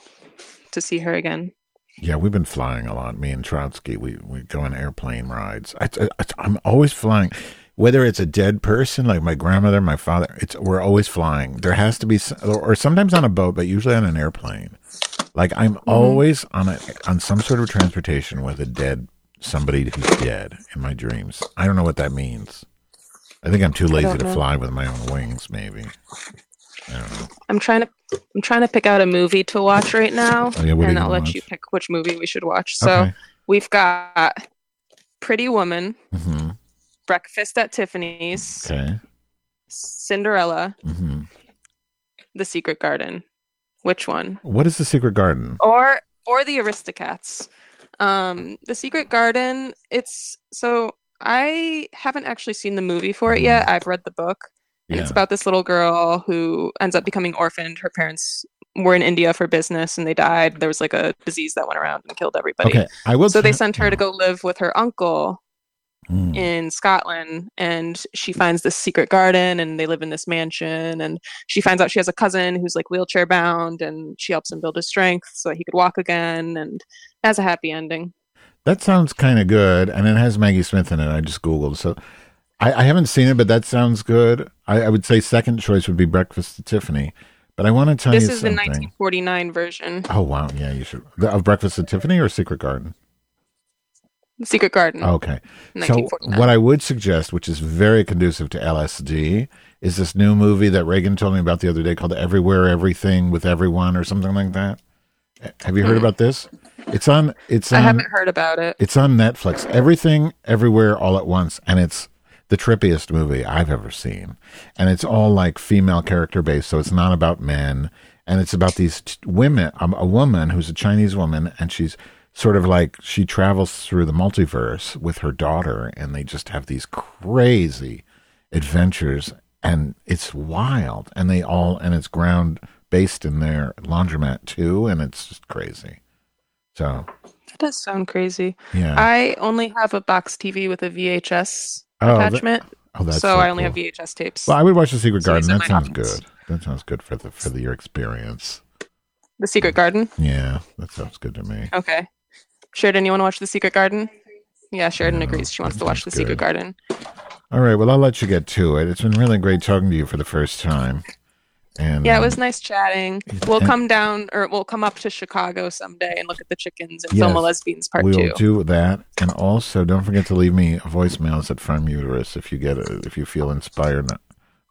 S13: to see her again.
S1: Yeah, we've been flying a lot. Me and Trotsky, we, we go on airplane rides. I, I, I'm always flying, whether it's a dead person like my grandmother, my father. It's we're always flying. There has to be, or or sometimes on a boat, but usually on an airplane. Like I'm always on a on some sort of transportation with a dead somebody who's dead in my dreams. I don't know what that means. I think I'm too lazy to fly with my own wings. Maybe. I don't know.
S13: I'm trying to I'm trying to pick out a movie to watch right now,
S1: Oh, yeah,
S13: and I'll let you pick which movie we should watch. So
S1: Okay.
S13: we've got Pretty Woman,
S1: hmm
S13: Breakfast at Tiffany's,
S1: Okay.
S13: Cinderella,
S1: hmm
S13: The Secret Garden. Which one?
S1: What is the Secret Garden?
S13: Or or the Aristocats. Um, The Secret Garden. It's so I haven't actually seen the movie for it yet. I've read the book, and it's
S1: Mm-hmm.
S13: About this little girl who ends up becoming orphaned. Her parents were in India for business, and they died. There was like a disease that went around and killed everybody.
S1: Okay, I will
S13: So they sent her to go live with her uncle
S1: Mm.
S13: in Scotland and she finds this secret garden and they live in this mansion and she finds out she has a cousin who's like wheelchair bound and she helps him build his strength so that he could walk again and has a happy ending.
S1: That sounds kind of good, and it has Maggie Smith in it. I just googled, so I, I haven't seen it, but that sounds good. I, I would say second choice would be Breakfast at Tiffany, but I want to tell
S13: this
S1: you This
S13: is the 1949 version.
S1: Oh wow, yeah, you should. The, of Breakfast at Tiffany or Secret Garden?
S13: Secret Garden.
S1: Okay. So what I would suggest, which is very conducive to LSD, is this new movie that Reagan told me about the other day called Everywhere Everything with Everyone or something like that. Eh, Have you heard
S13: Hmm.
S1: about this? It's on it's
S13: I haven't heard about it.
S1: it's on Netflix. Everything Everywhere All at Once and it's the trippiest movie I've ever seen. And it's all like female character based, so it's not about men and it's about these t- women um, a woman who's a Chinese woman and she's sort of like she travels through the multiverse with her daughter and they just have these crazy adventures and it's wild and they all and it's ground based in their laundromat too and it's just crazy so
S13: That does sound crazy.
S1: Yeah.
S13: I only have a box TV with a VHS
S1: Oh, that-
S13: attachment.
S1: oh, that's
S13: so
S1: so
S13: I only
S1: cool.
S13: have VHS tapes.
S1: well i would watch the secret
S13: So
S1: garden that sounds
S13: options.
S1: good that sounds good for the for the, your experience
S13: The Secret Garden.
S1: yeah that sounds good to me
S13: Okay. Sheridan, you want to watch The Secret Garden? Yeah, Sheridan agrees. She wants to watch The Secret Garden.
S1: all right well i'll let you get to it it's been really great talking to you for the first time and
S13: Yeah, it
S1: um,
S13: was nice chatting. We'll come down, or we'll come up to Chicago someday and look at the chickens and film a
S1: Yes,
S13: lesbians part
S1: we'll
S13: two.
S1: do that, and also don't forget to leave me voicemails at Farm Uterus if you get a, if you feel inspired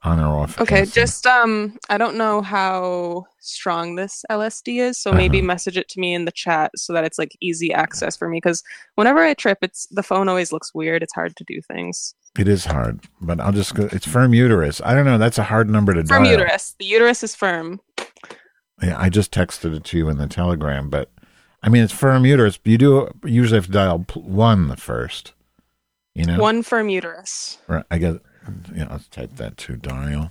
S1: on or off.
S13: Okay, just um, I don't know how strong this LSD is, so maybe
S1: Uh-huh.
S13: message it to me in the chat so that it's like easy access for me. Because whenever I trip, it's the phone always looks weird. It's hard to do things.
S1: It is hard, but I'll just go. It's Firm Uterus. I don't know. That's a hard number to dial.
S13: Firm
S1: dial.
S13: uterus. The uterus is firm.
S1: Yeah, I just texted it to you in the Telegram, but I mean it's Firm Uterus. You do usually have to dial one the first. You know,
S13: One firm uterus.
S1: Right, I get. Yeah, let's type that too. Dial,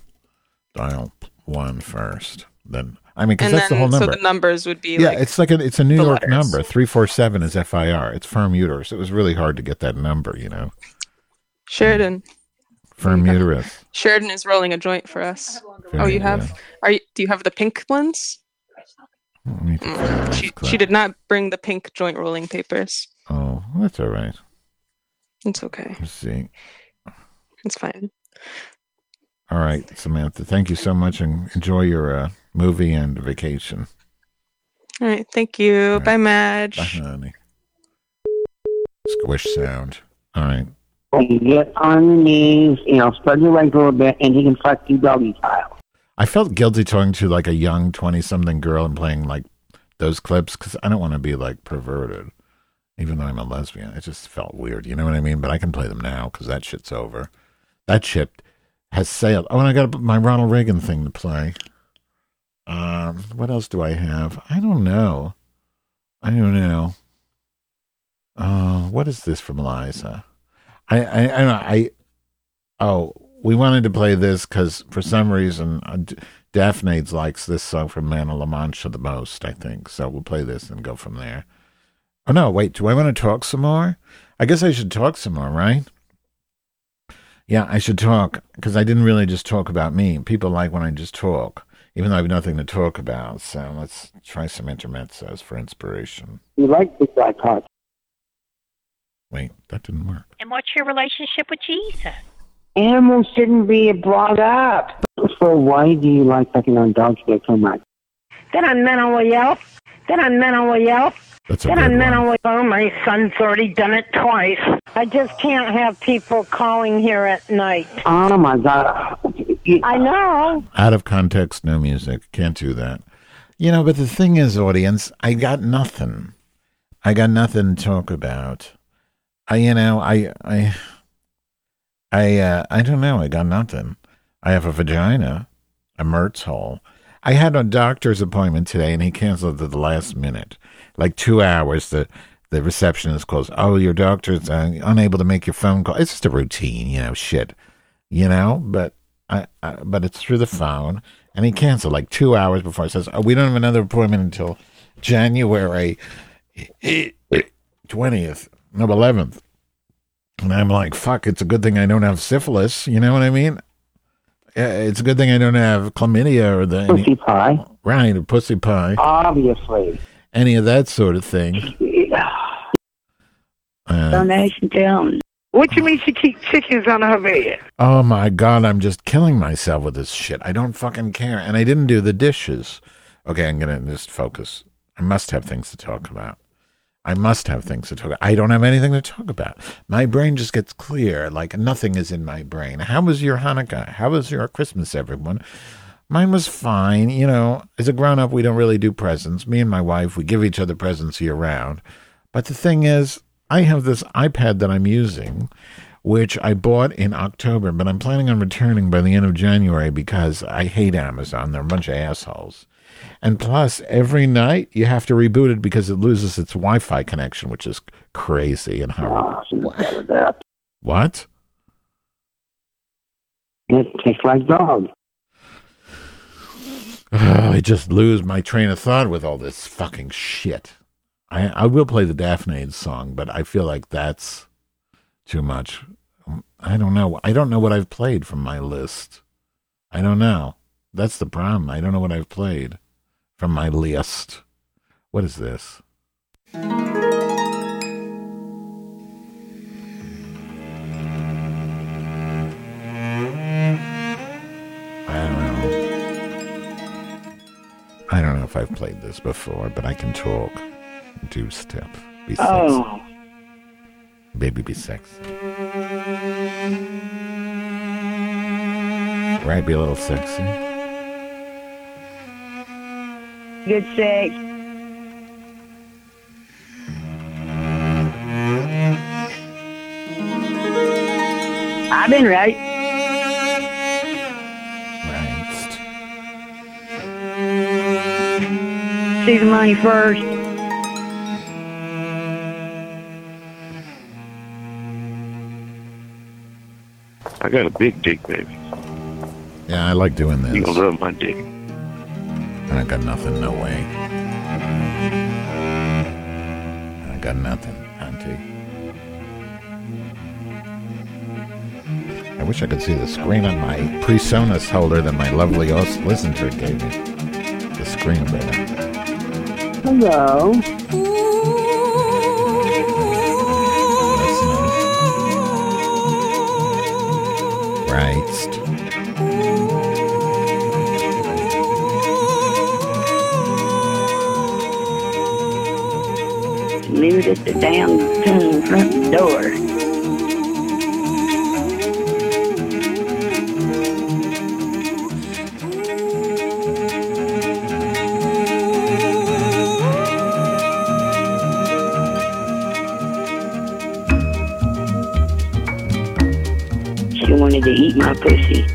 S1: dial one first. Then I mean, because that's
S13: then
S1: the whole number.
S13: so the numbers would be
S1: yeah,
S13: like
S1: it's like a, it's a New York
S13: letters.
S1: number. Three four seven is FIR. It's firm uterus. It was really hard to get that number. You know,
S13: Sheridan.
S1: firm uterus.
S13: Sheridan is rolling a joint for us. Oh, you have? Are you? Do you have the pink ones? Mm, She, she did not bring the pink joint rolling papers.
S1: Oh, that's all right.
S13: It's okay.
S1: Let's see.
S13: It's fine.
S1: All right, Samantha. Thank you so much, and enjoy your uh, movie and vacation.
S13: All right. Thank you. Bye, Madge.
S1: Bye, honey. Squish sound. All right.
S4: You get on your knees, you know, spread your legs a little bit, and you can fuck you doggy style.
S1: I felt guilty talking to like a young twenty-something girl and playing like those clips because I don't want to be like perverted, even though I'm a lesbian. It just felt weird, you know what I mean? But I can play them now because that shit's over. That shit has sailed. Oh, and I got my Ronald Reagan thing to play. Um, what else do I have? I don't know. I don't know. Uh, what is this from Liza? I I I, don't know, I oh we wanted to play this because for some reason uh, D- likes this song from Man of La Mancha the most. I think so. We'll play this and go from there. Oh no, wait. Do I want to talk some more? I guess I should talk some more, right? Yeah, I should talk because I didn't really just talk about me. People like when I just talk, even though I have nothing to talk about. So let's try some intermezzos for inspiration.
S4: You like this guy.
S1: Wait, that didn't work.
S14: And what's your relationship with Jesus?
S4: Animals shouldn't be brought up. So why do you like fucking on dog shit so much?
S14: Then I'm mentally ill. Then I'm mentally ill.
S1: That's a
S14: Then
S1: good
S14: I'm
S1: one.
S14: mentally ill. Oh, my son's already done it twice. I just can't have people calling here at night.
S4: Oh my God.
S14: I know.
S1: Out of context, no music. Can't do that. You know, but the thing is, audience, I got nothing. I got nothing to talk about. I, you know, I, I, I, uh, I don't know. I got nothing. I have a vagina, a Mertz hole. I had a doctor's appointment today, and he canceled at the last minute, like two hours. The the receptionist calls. Oh, your doctor's uh, unable to make your phone call. It's just a routine, you know, shit, you know. But I, I but it's through the phone, and he canceled like two hours before. He says, "Oh, we don't have another appointment until January twentieth, no, eleventh." And I'm like, "Fuck! It's a good thing I don't have syphilis." You know what I mean? It's a good thing I don't have chlamydia or the
S4: Pussy pie.
S1: right, or pussy pie,
S4: Obviously.
S1: any of that sort of thing. Uh,
S15: Donation down. What you mean she keep chickens on her bed?
S1: Oh my god, I'm just killing myself with this shit. I don't fucking care. And I didn't do the dishes. Okay, I'm gonna just focus. I must have things to talk about. I must have things to talk about. I don't have anything to talk about. My brain just gets clear, like nothing is in my brain. How was your Hanukkah? How was your Christmas, everyone? Mine was fine. You know, as a grown up, we don't really do presents. Me and my wife, we give each other presents year round. But the thing is, I have this iPad that I'm using, which I bought in October, but I'm planning on returning by the end of January because I hate Amazon. They're a bunch of assholes. And plus, every night you have to reboot it because it loses its Wi Fi connection, which is crazy and horrible. What?
S4: It tastes like dog.
S1: Ugh, <sighs> I just lose my train of thought with all this fucking shit. I I will play the Daphne song, but I feel like that's too much. I don't know. I don't know what I've played from my list. I don't know. That's the problem. I don't know what I've played from my list. What is this? I don't know. I don't know if I've played this before, but I can talk. Do step. Be sexy.
S15: Oh.
S1: Baby, be sexy. Right, be a little sexy.
S15: Good sex. I've been right. See the money first.
S5: I got a big dick, baby.
S1: Yeah, I like doing this.
S5: You gonna love my dick.
S1: I got nothing, no way. I got nothing, auntie. I wish I could see the screen on my PreSonus holder that my lovely host listener gave me. The screen better.
S15: Hello.
S1: Right.
S15: It at the damn hmm, front door. She wanted to eat my pussy.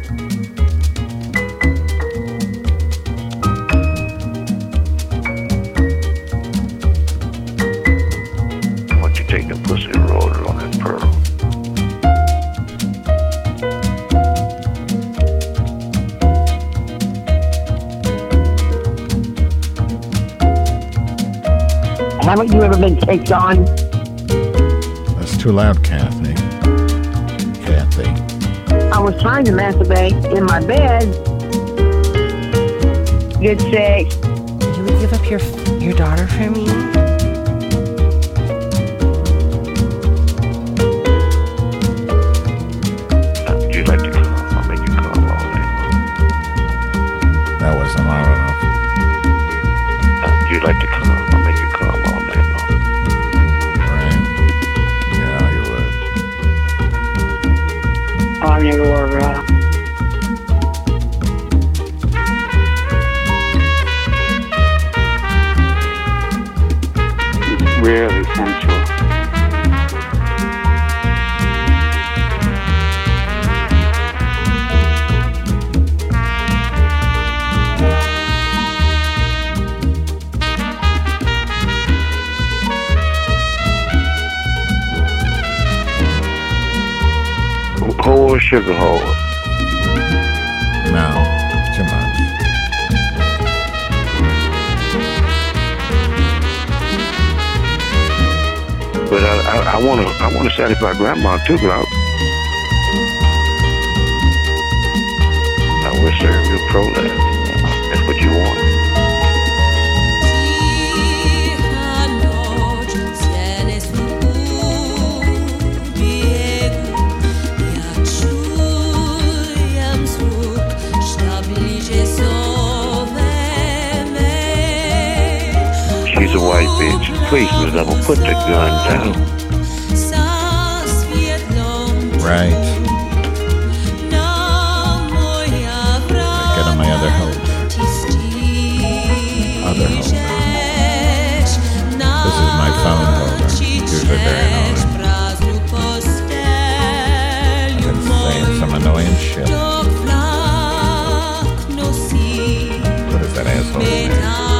S4: Ever on?
S1: That's too loud, Kathy. Kathy.
S15: I was trying to masturbate in my bed. Good sex.
S16: You would give up your your daughter for me?
S5: Sugar hole?
S1: No, too much.
S5: But I, I, I want to, I want to satisfy grandma too, Glock. I I will serve you prolapse. That's what you want. White bitch. Please, Level, put the gun down.
S1: Right. Get on my other hold. Other holder. This is my phone holder. Usually very annoying. I've been saying some annoying shit. What is that asshole's name?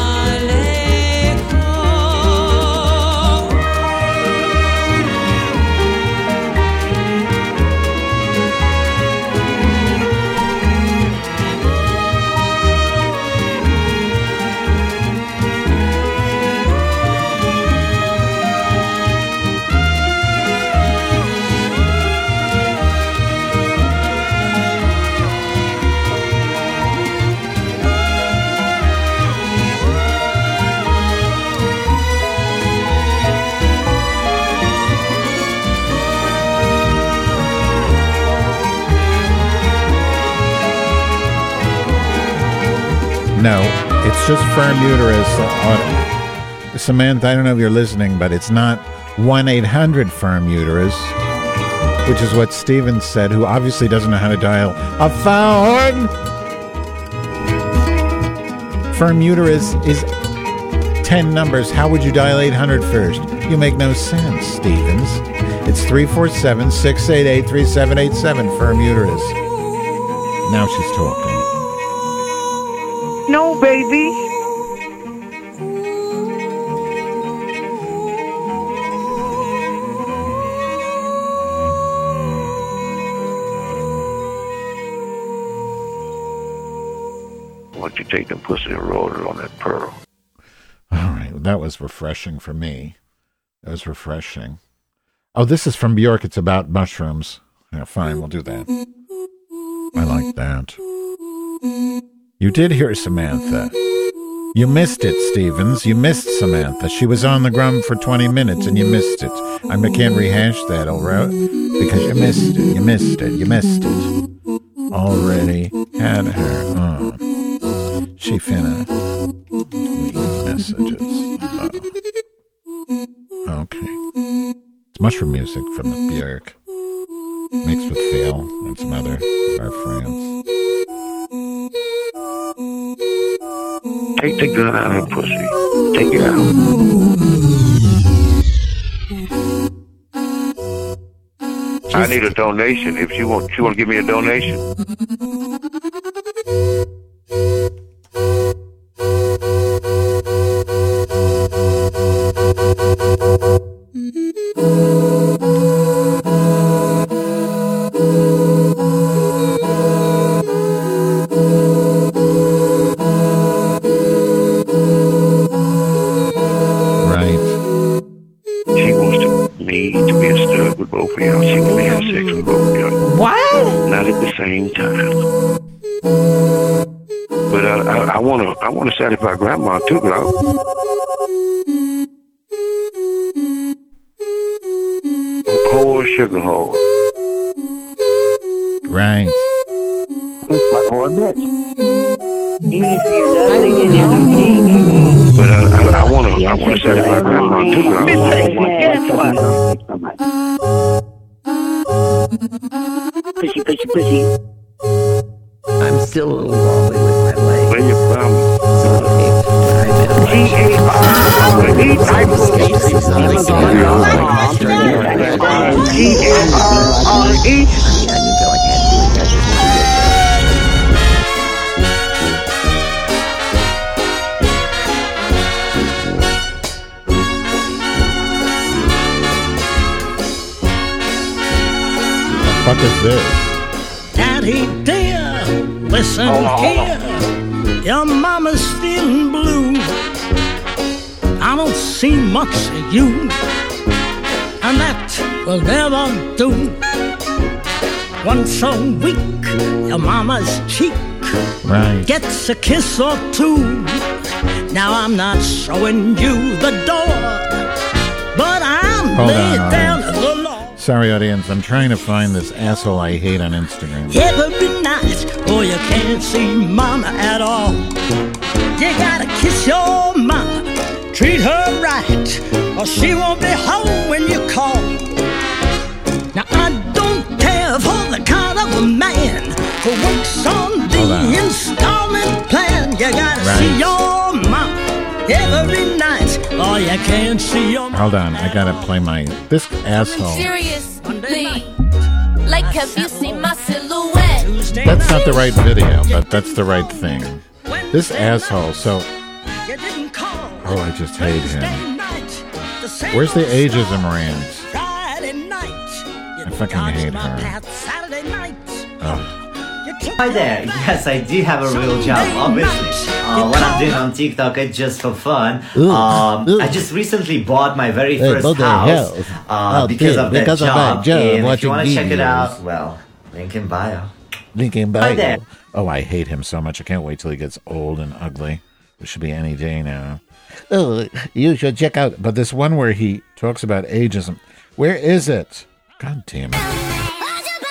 S1: No, it's just firm uterus. Uh, Samantha, I don't know if you're listening, but it's not 1 800 firm uterus, which is what Steven said, who obviously doesn't know how to dial a phone. Firm uterus is 10 numbers. How would you dial 800 first? You make no sense, Stevens. It's 347 688 3787, firm uterus. Now she's talking.
S15: No, baby.
S5: Why don't you take the pussy and roll it on that pearl?
S1: All right, that was refreshing for me. That was refreshing. Oh, this is from Bjork. It's about mushrooms. Yeah, fine, we'll do that. I like that. You did hear Samantha. You missed it, Stevens. You missed Samantha. She was on the grum for 20 minutes and you missed it. I can't rehash that, all right? Because you missed it. You missed it. You missed it. Already had her on. She finna messages. Oh. Okay. It's mushroom music from the Björk. Mixed with Phil and some other of our friends.
S5: Take the gun out of her pussy. Take it out. I need a donation. If you want, you want to give me a donation.
S17: Kiss or two. Now I'm not showing you the door, but I'm
S1: Hold
S17: laid
S1: on,
S17: down
S1: audience.
S17: the law.
S1: Sorry, audience. I'm trying to find this asshole I hate on Instagram.
S17: every night, or you can't see mama at all. You gotta kiss your mama, treat her right, or she won't be home when you call. Now I don't care for the kind of a man who works on the installment plan. You gotta
S1: Right.
S17: see your mama every night, or you can't see your
S1: Hold on. I gotta play my. This asshole.
S18: Seriously, like have you seen my silhouette?
S1: That's not the right video, but that's the right thing. This asshole. So. Oh, I just hate him. Where's the ageism rant? I fucking hate her. Ugh.
S19: Hi there. Yes, I do have a real job, obviously. Uh, what I'm doing on TikTok is just for fun. Um. I just recently bought my very first
S20: bought the
S19: house
S20: house.
S19: uh,
S20: Oh,
S19: because of that
S20: because
S19: job.
S20: that job,
S19: and if you
S20: watching
S19: want to check it out, well, link in bio.
S1: Lincoln
S19: Hi
S1: Bio.
S19: there.
S1: Oh, I hate him so much. I can't wait till he gets old and ugly. It should be any day now. Oh, you should check out. But this one where he talks about ageism. Where is it? God damn it.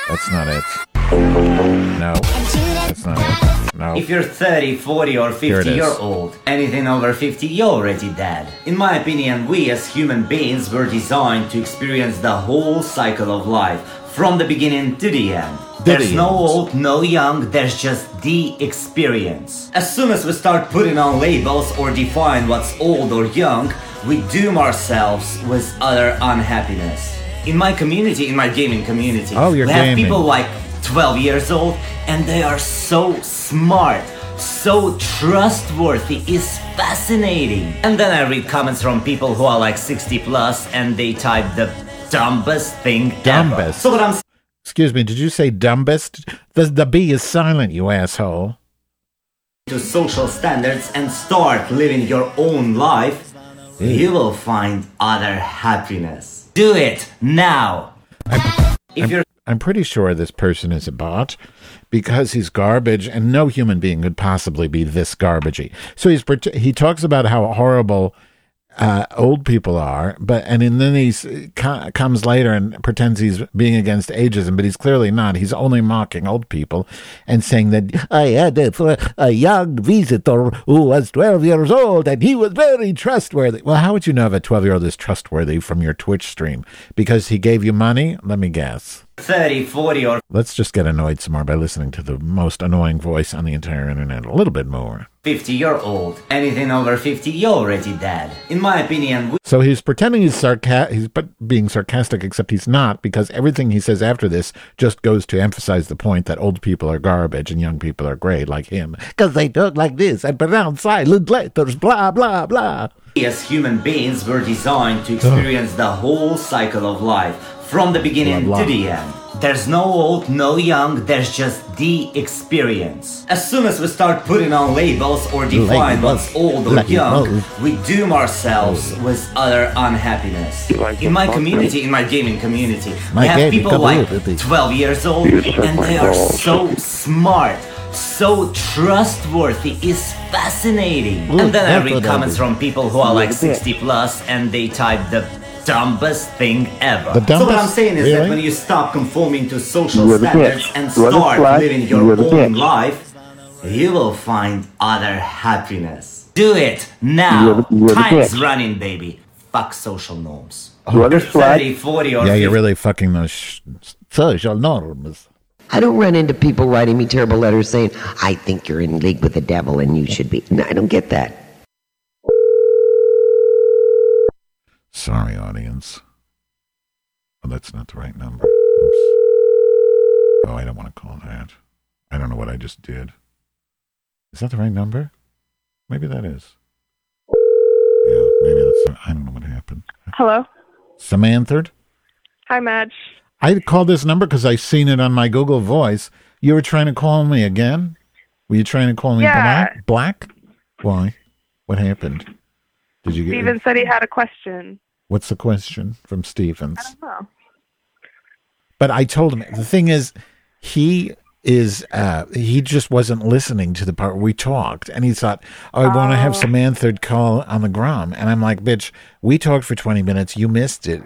S1: That's not it. No. That's not it. No.
S19: If you're 30, 40, or 50
S1: is.
S19: year old, anything over 50, you're already dead. In my opinion, we as human beings were designed to experience the whole cycle of life, from the beginning to the end. There's no old, no young, there's just the experience. As soon as we start putting on labels or define what's old or young, we doom ourselves with utter unhappiness. In my community, in my gaming community,
S1: Oh,
S19: we have
S1: gaming.
S19: people like 12 years old and they are so smart so trustworthy is fascinating and then i read comments from people who are like 60 plus and they type the dumbest thing ever.
S1: Dumbest.
S19: so what i'm
S1: Excuse me, did you say dumbest? The, the B is silent, you asshole.
S19: to social standards and start living your own life you will find other happiness do it now if you're
S1: I'm pretty sure this person is a bot because he's garbage and no human being could possibly be this garbagey. So he's he talks about how horrible uh, old people are, but and, and then he co- comes later and pretends he's being against ageism, but he's clearly not. He's only mocking old people and saying that I had a, a young visitor who was 12 years old and he was very trustworthy. Well, how would you know if a 12 year old is trustworthy from your Twitch stream? Because he gave you money? Let me guess.
S19: 30 40 or
S1: Let's just get annoyed some more by listening to the most annoying voice on the entire internet a little bit more.
S19: 50 year old anything over 50 you're already dead in my opinion we
S1: So he's pretending he's sarca- he's but being sarcastic, except he's not, because everything he says after this just goes to emphasize the point that old people are garbage and young people are great, like him, because they talk like this and pronounce silent letters, blah blah blah.
S19: as human beings were designed to experience the whole cycle of life from the beginning
S1: Blah, blah.
S19: to the end. There's no old, no young, there's just the experience. As soon as we start putting on labels or define
S1: Labels.
S19: what's old or young, we doom ourselves with utter unhappiness. In my community, in my gaming community,
S1: My
S19: we have people like 12 years old and they are so smart. So trustworthy is fascinating. And then I read comments from people who are like 60 plus and they type the dumbest thing ever.
S1: The
S19: so what I'm saying is
S1: Really?
S19: that when you stop conforming to social
S4: You're
S19: standards and
S4: You're
S19: start living your
S4: You're
S19: own life, you will find other happiness. Do it now.
S4: You're the- you're
S19: Time's running, baby. Fuck social norms.
S4: You're
S19: 30,
S4: slut.
S19: 40, or
S1: Yeah,
S19: 50.
S1: you're really fucking those sh- social norms.
S21: I don't run into people writing me terrible letters saying, I think you're in league with the devil and you should be. No, I don't get that.
S1: Sorry, audience. Oh, that's not the right number. Oops. Oh, I don't want to call that. I don't know what I just did. Is that the right number? Maybe that is. Yeah, maybe that's. I don't know what happened.
S13: Hello.
S1: Samantha?
S13: Hi, Madge.
S1: I called this number because I seen it on my Google Voice. You were trying to call me again? Were you trying to call me
S13: Yeah.
S1: black? Black? Why? What happened? Did you get?
S13: Steven said he had a question.
S1: What's the question from Stevens?
S13: I don't know.
S1: But I told him the thing is, he is uh he just wasn't listening to the part where we talked, and he thought, "Oh, I want to have
S13: Oh.
S1: Samantha call on the Grom," and I'm like, "Bitch, we talked for 20 minutes. You missed it."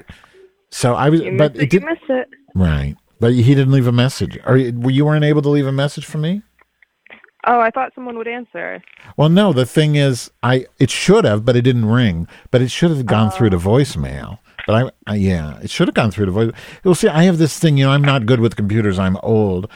S1: So I was,
S13: You
S1: but
S13: missed it,
S1: it
S13: you
S1: did
S13: missed it.
S1: right. But he didn't leave a message. Or you you weren't able to leave a message for me?
S13: Oh, I thought someone would answer.
S1: Well, no. The thing is, I it should have, but it didn't ring. But it should have gone oh. through to
S13: Oh.
S1: voicemail. But I, I, yeah, it should have gone through to voice. You'll see. I have this thing. You know, I'm not good with computers. I'm old,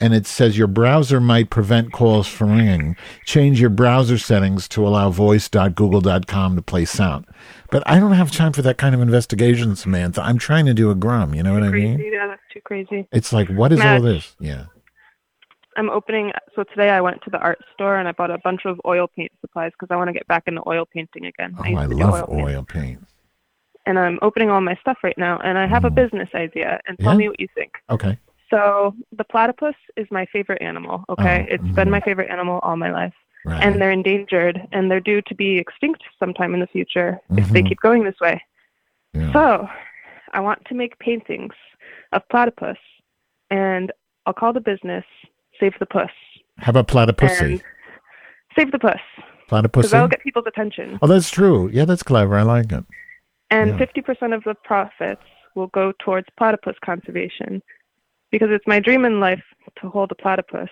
S1: and it says your browser might prevent calls from ringing. Change your browser settings to allow voice.google.com to play sound. But I don't have time for that kind of investigation, Samantha. I'm trying to do a grum. You know what I
S13: Crazy.
S1: mean?
S13: Yeah, that's too crazy.
S1: It's like, what is all this? Yeah.
S13: I'm opening. So today I went to the art store and I bought a bunch of oil paint supplies because I want to get back into oil painting again.
S1: Oh,
S13: used
S1: I love
S13: paint.
S1: oil paint.
S13: And I'm opening all my stuff right now, and I have a business idea. And tell
S1: Yeah?
S13: me what you think.
S1: Okay.
S13: So the platypus is my favorite animal. Okay,
S1: Oh,
S13: it's been my favorite animal all my life,
S1: Right.
S13: and they're endangered, and they're due to be extinct sometime in the future if they
S1: Mhm.
S13: keep going this way.
S1: Yeah.
S13: So I want to make paintings of platypus, and I'll call the business Save the Puss.
S1: How about platypussy?
S13: Save the Puss. Platypus. Because
S1: Platypussy?
S13: that'll get people's attention.
S1: Oh, that's true. Yeah, that's clever. I like it.
S13: And
S1: Yeah.
S13: 50% of the profits will go towards platypus conservation because it's my dream in life to hold a platypus.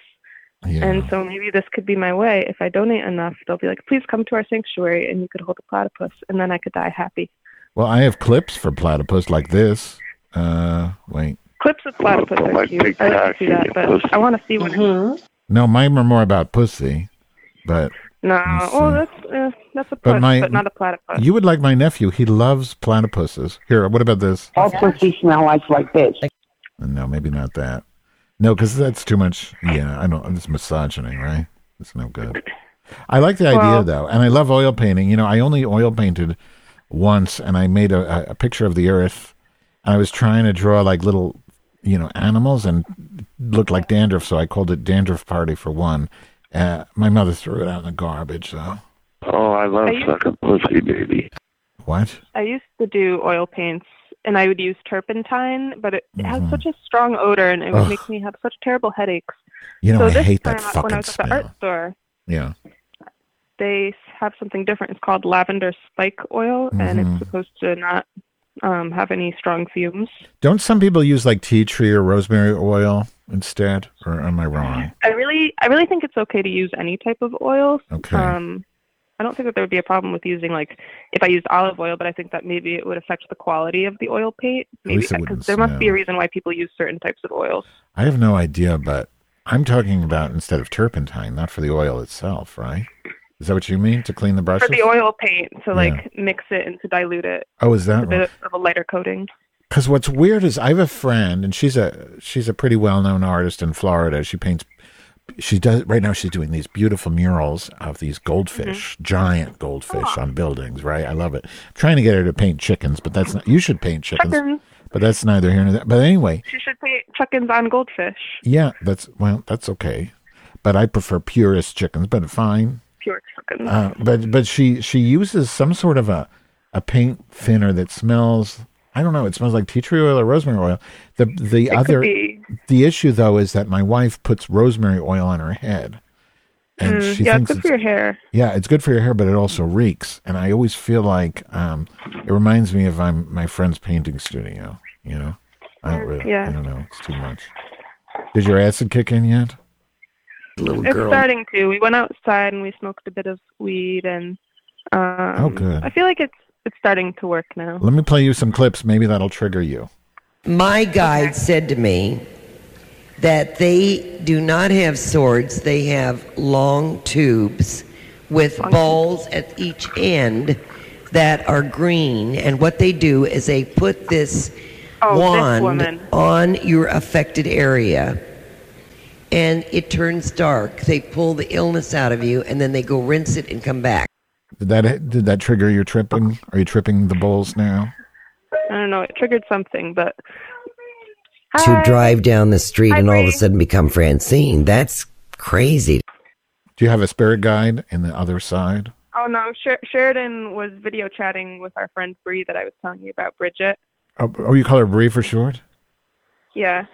S13: Yeah. And so maybe this could be my way. If I donate enough, they'll be like, please come to our sanctuary and you could hold a platypus. And then I could die happy.
S1: Well, I have clips for platypus like this. Uh, wait.
S13: Clips of platypus are cute. I like to see that, but I want to see one.
S1: No, mine were more about pussy, but
S13: No,
S1: Let's
S13: oh, that's uh, that's a puss,
S1: but
S13: but, not a platypus.
S1: you would like my nephew. He loves platypuses. Here, what about this?
S4: All pussy smell like like this.
S1: No, maybe not that. No, because that's too much. Yeah, I don't. It's misogyny, right? It's no good. I like the idea though, and I love oil painting. You know, I only oil painted once, and I made a, a- a picture of the earth, and I was trying to draw like little, you know, animals, and looked like dandruff, so I called it dandruff party for one. Uh, my mother threw it out in the garbage. So
S5: Oh, I love
S13: Are you-
S5: sucking pussy, baby.
S1: what?
S13: I used to do oil paints, and I would use turpentine, but it, it has such a strong odor, and it would
S1: Ugh.
S13: make me have such terrible headaches.
S1: You know,
S13: so
S1: I
S13: this
S1: hate
S13: time,
S1: that
S13: when
S1: fucking
S13: I was at the
S1: smell.
S13: art store,
S1: Yeah.
S13: they have something different. It's called lavender spike oil, and
S1: Mhm.
S13: it's supposed to not um, have any strong fumes.
S1: Don't some people use like tea tree or rosemary oil instead, or am I wrong?
S13: I really, I really think it's okay to use any type of oil.
S1: Okay.
S13: Um, I don't think that there would be a problem with using like if I used olive oil, but I think that maybe it would affect the quality of the oil paint. Maybe because
S1: wouldn't
S13: there must be a reason why people use certain types of oils.
S1: I have no idea, but I'm talking about instead of turpentine, not for the oil itself, right? Is that what you mean to clean the brushes?
S13: For the oil paint, to like mix it and to dilute it.
S1: Oh, is that
S13: a bit of a lighter coating.
S1: Because what's weird is I have a friend, and she's a she's a pretty well known artist in Florida. She paints. She does right now. She's doing these beautiful murals of these goldfish,
S13: Mm-hmm.
S1: giant goldfish on buildings. Right, I love it. I'm trying to get her to paint chickens, but that's not. You should paint chickens,
S13: Chickens.
S1: but that's neither here nor there. But anyway,
S13: She should paint chickens on goldfish.
S1: yeah, that's well, that's okay. But I prefer purist chickens, but fine.
S13: Pure.
S1: Uh, but but she she uses some sort of a a paint thinner that smells. I don't know. It smells like tea tree oil or rosemary oil. The the
S13: It
S1: other the issue though is that my wife puts rosemary oil on her head, and
S13: Mm,
S1: she
S13: yeah, it's
S1: thinks
S13: good for your hair.
S1: yeah, it's good for your hair, but it also reeks. And I always feel like um, it reminds me of I'm my friend's painting studio. You know, I don't really.
S13: Yeah.
S1: I don't know. It's too much. Did your acid kick in yet? Little
S13: It's starting to. We went outside and we smoked a bit of weed, and um,
S1: Oh, good.
S13: I feel like it's it's starting to work now.
S1: Let me play you some clips. Maybe that'll trigger you.
S11: My guide said to me that they do not have swords, they have long tubes with balls at each end that are green. And what they do is they put this
S13: Oh,
S11: wand
S13: woman.
S11: on your affected area. And it turns dark. They pull the illness out of you, and then they go rinse it and come back.
S1: Did that did that trigger your tripping? Are you tripping the bowls now?
S13: I don't know. It triggered something, but
S11: to drive down the street and all of a sudden become Francine. That's crazy.
S1: Do you have a spirit guide in the other side?
S13: Oh no, Sher- Sheridan was video chatting with our friend Bree that I was telling you about, Bridget.
S1: Oh, oh you call her Bree for short?
S13: Yeah,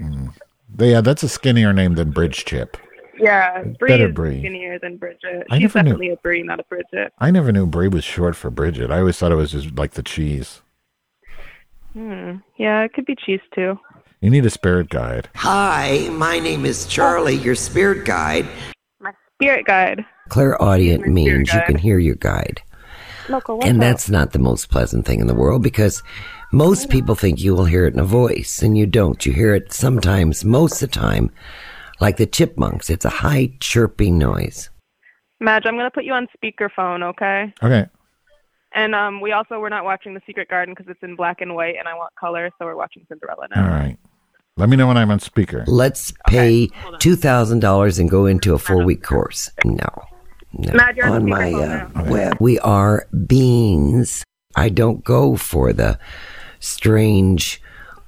S13: mm.
S1: Yeah, that's a skinnier name than Bridge Chip.
S13: yeah. Bree
S1: Better
S13: is
S1: Bree.
S13: skinnier than Bridget.
S1: I
S13: She's
S1: never knew.
S13: definitely a Bree, not a Bridget.
S1: I never knew Brie was short for Bridget. I always thought it was just like the cheese.
S13: Hmm. Yeah, it could be cheese too.
S1: You need a spirit guide.
S11: Hi, my name is Charlie, your spirit guide.
S13: My spirit guide.
S11: Clairaudient means you can hear your guide.
S13: Local, what's
S11: And
S13: up?
S11: that's not the most pleasant thing in the world because most people think you will hear it in a voice, and you don't. You hear it sometimes, most of the time, like the chipmunks. It's a high chirping noise.
S13: Madge, I'm gonna put you on speakerphone, okay?
S1: Okay.
S13: And um, we also we're not watching The Secret Garden because it's in black and white, and I want color, so we're watching Cinderella now.
S1: All right. Let me know when I'm on speaker.
S11: Let's pay $2,000 and go into a four week course. No. no.
S13: Matt, on
S11: on my
S13: speakerphone
S11: uh, web. We are beans. I don't go for the strange,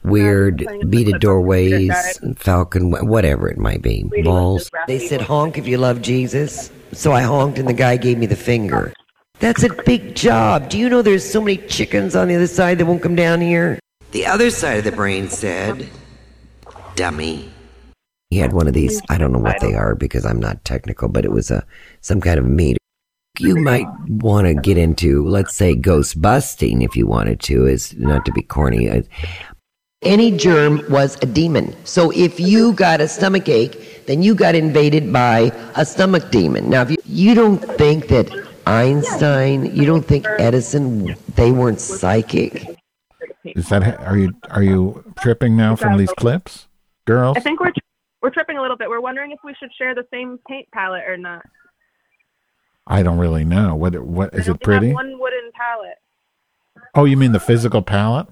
S11: weird beaded doorways, falcon, whatever it might be, balls. They said honk if you love Jesus. So I honked and the guy gave me the finger. That's a big job. Do you know there's so many chickens on the other side that won't come down here? The other side of the brain said, dummy. He had one of these. I don't know what they are because I'm not technical, but it was a some kind of meat. You might want to get into, let's say, ghost busting if you wanted to. Is not to be corny. Uh, Any germ was a demon. So if you got a stomach ache, then you got invaded by a stomach demon. Now, if you, you don't think that Einstein, you don't think Edison, they weren't psychic.
S1: Is that are you are you tripping now from these clips, girls?
S13: I think we're we're tripping a little bit. We're wondering if we should share the same paint palette or not.
S1: I don't really know. What what is it pretty?
S13: one wooden palette.
S1: Oh, you mean the physical palette?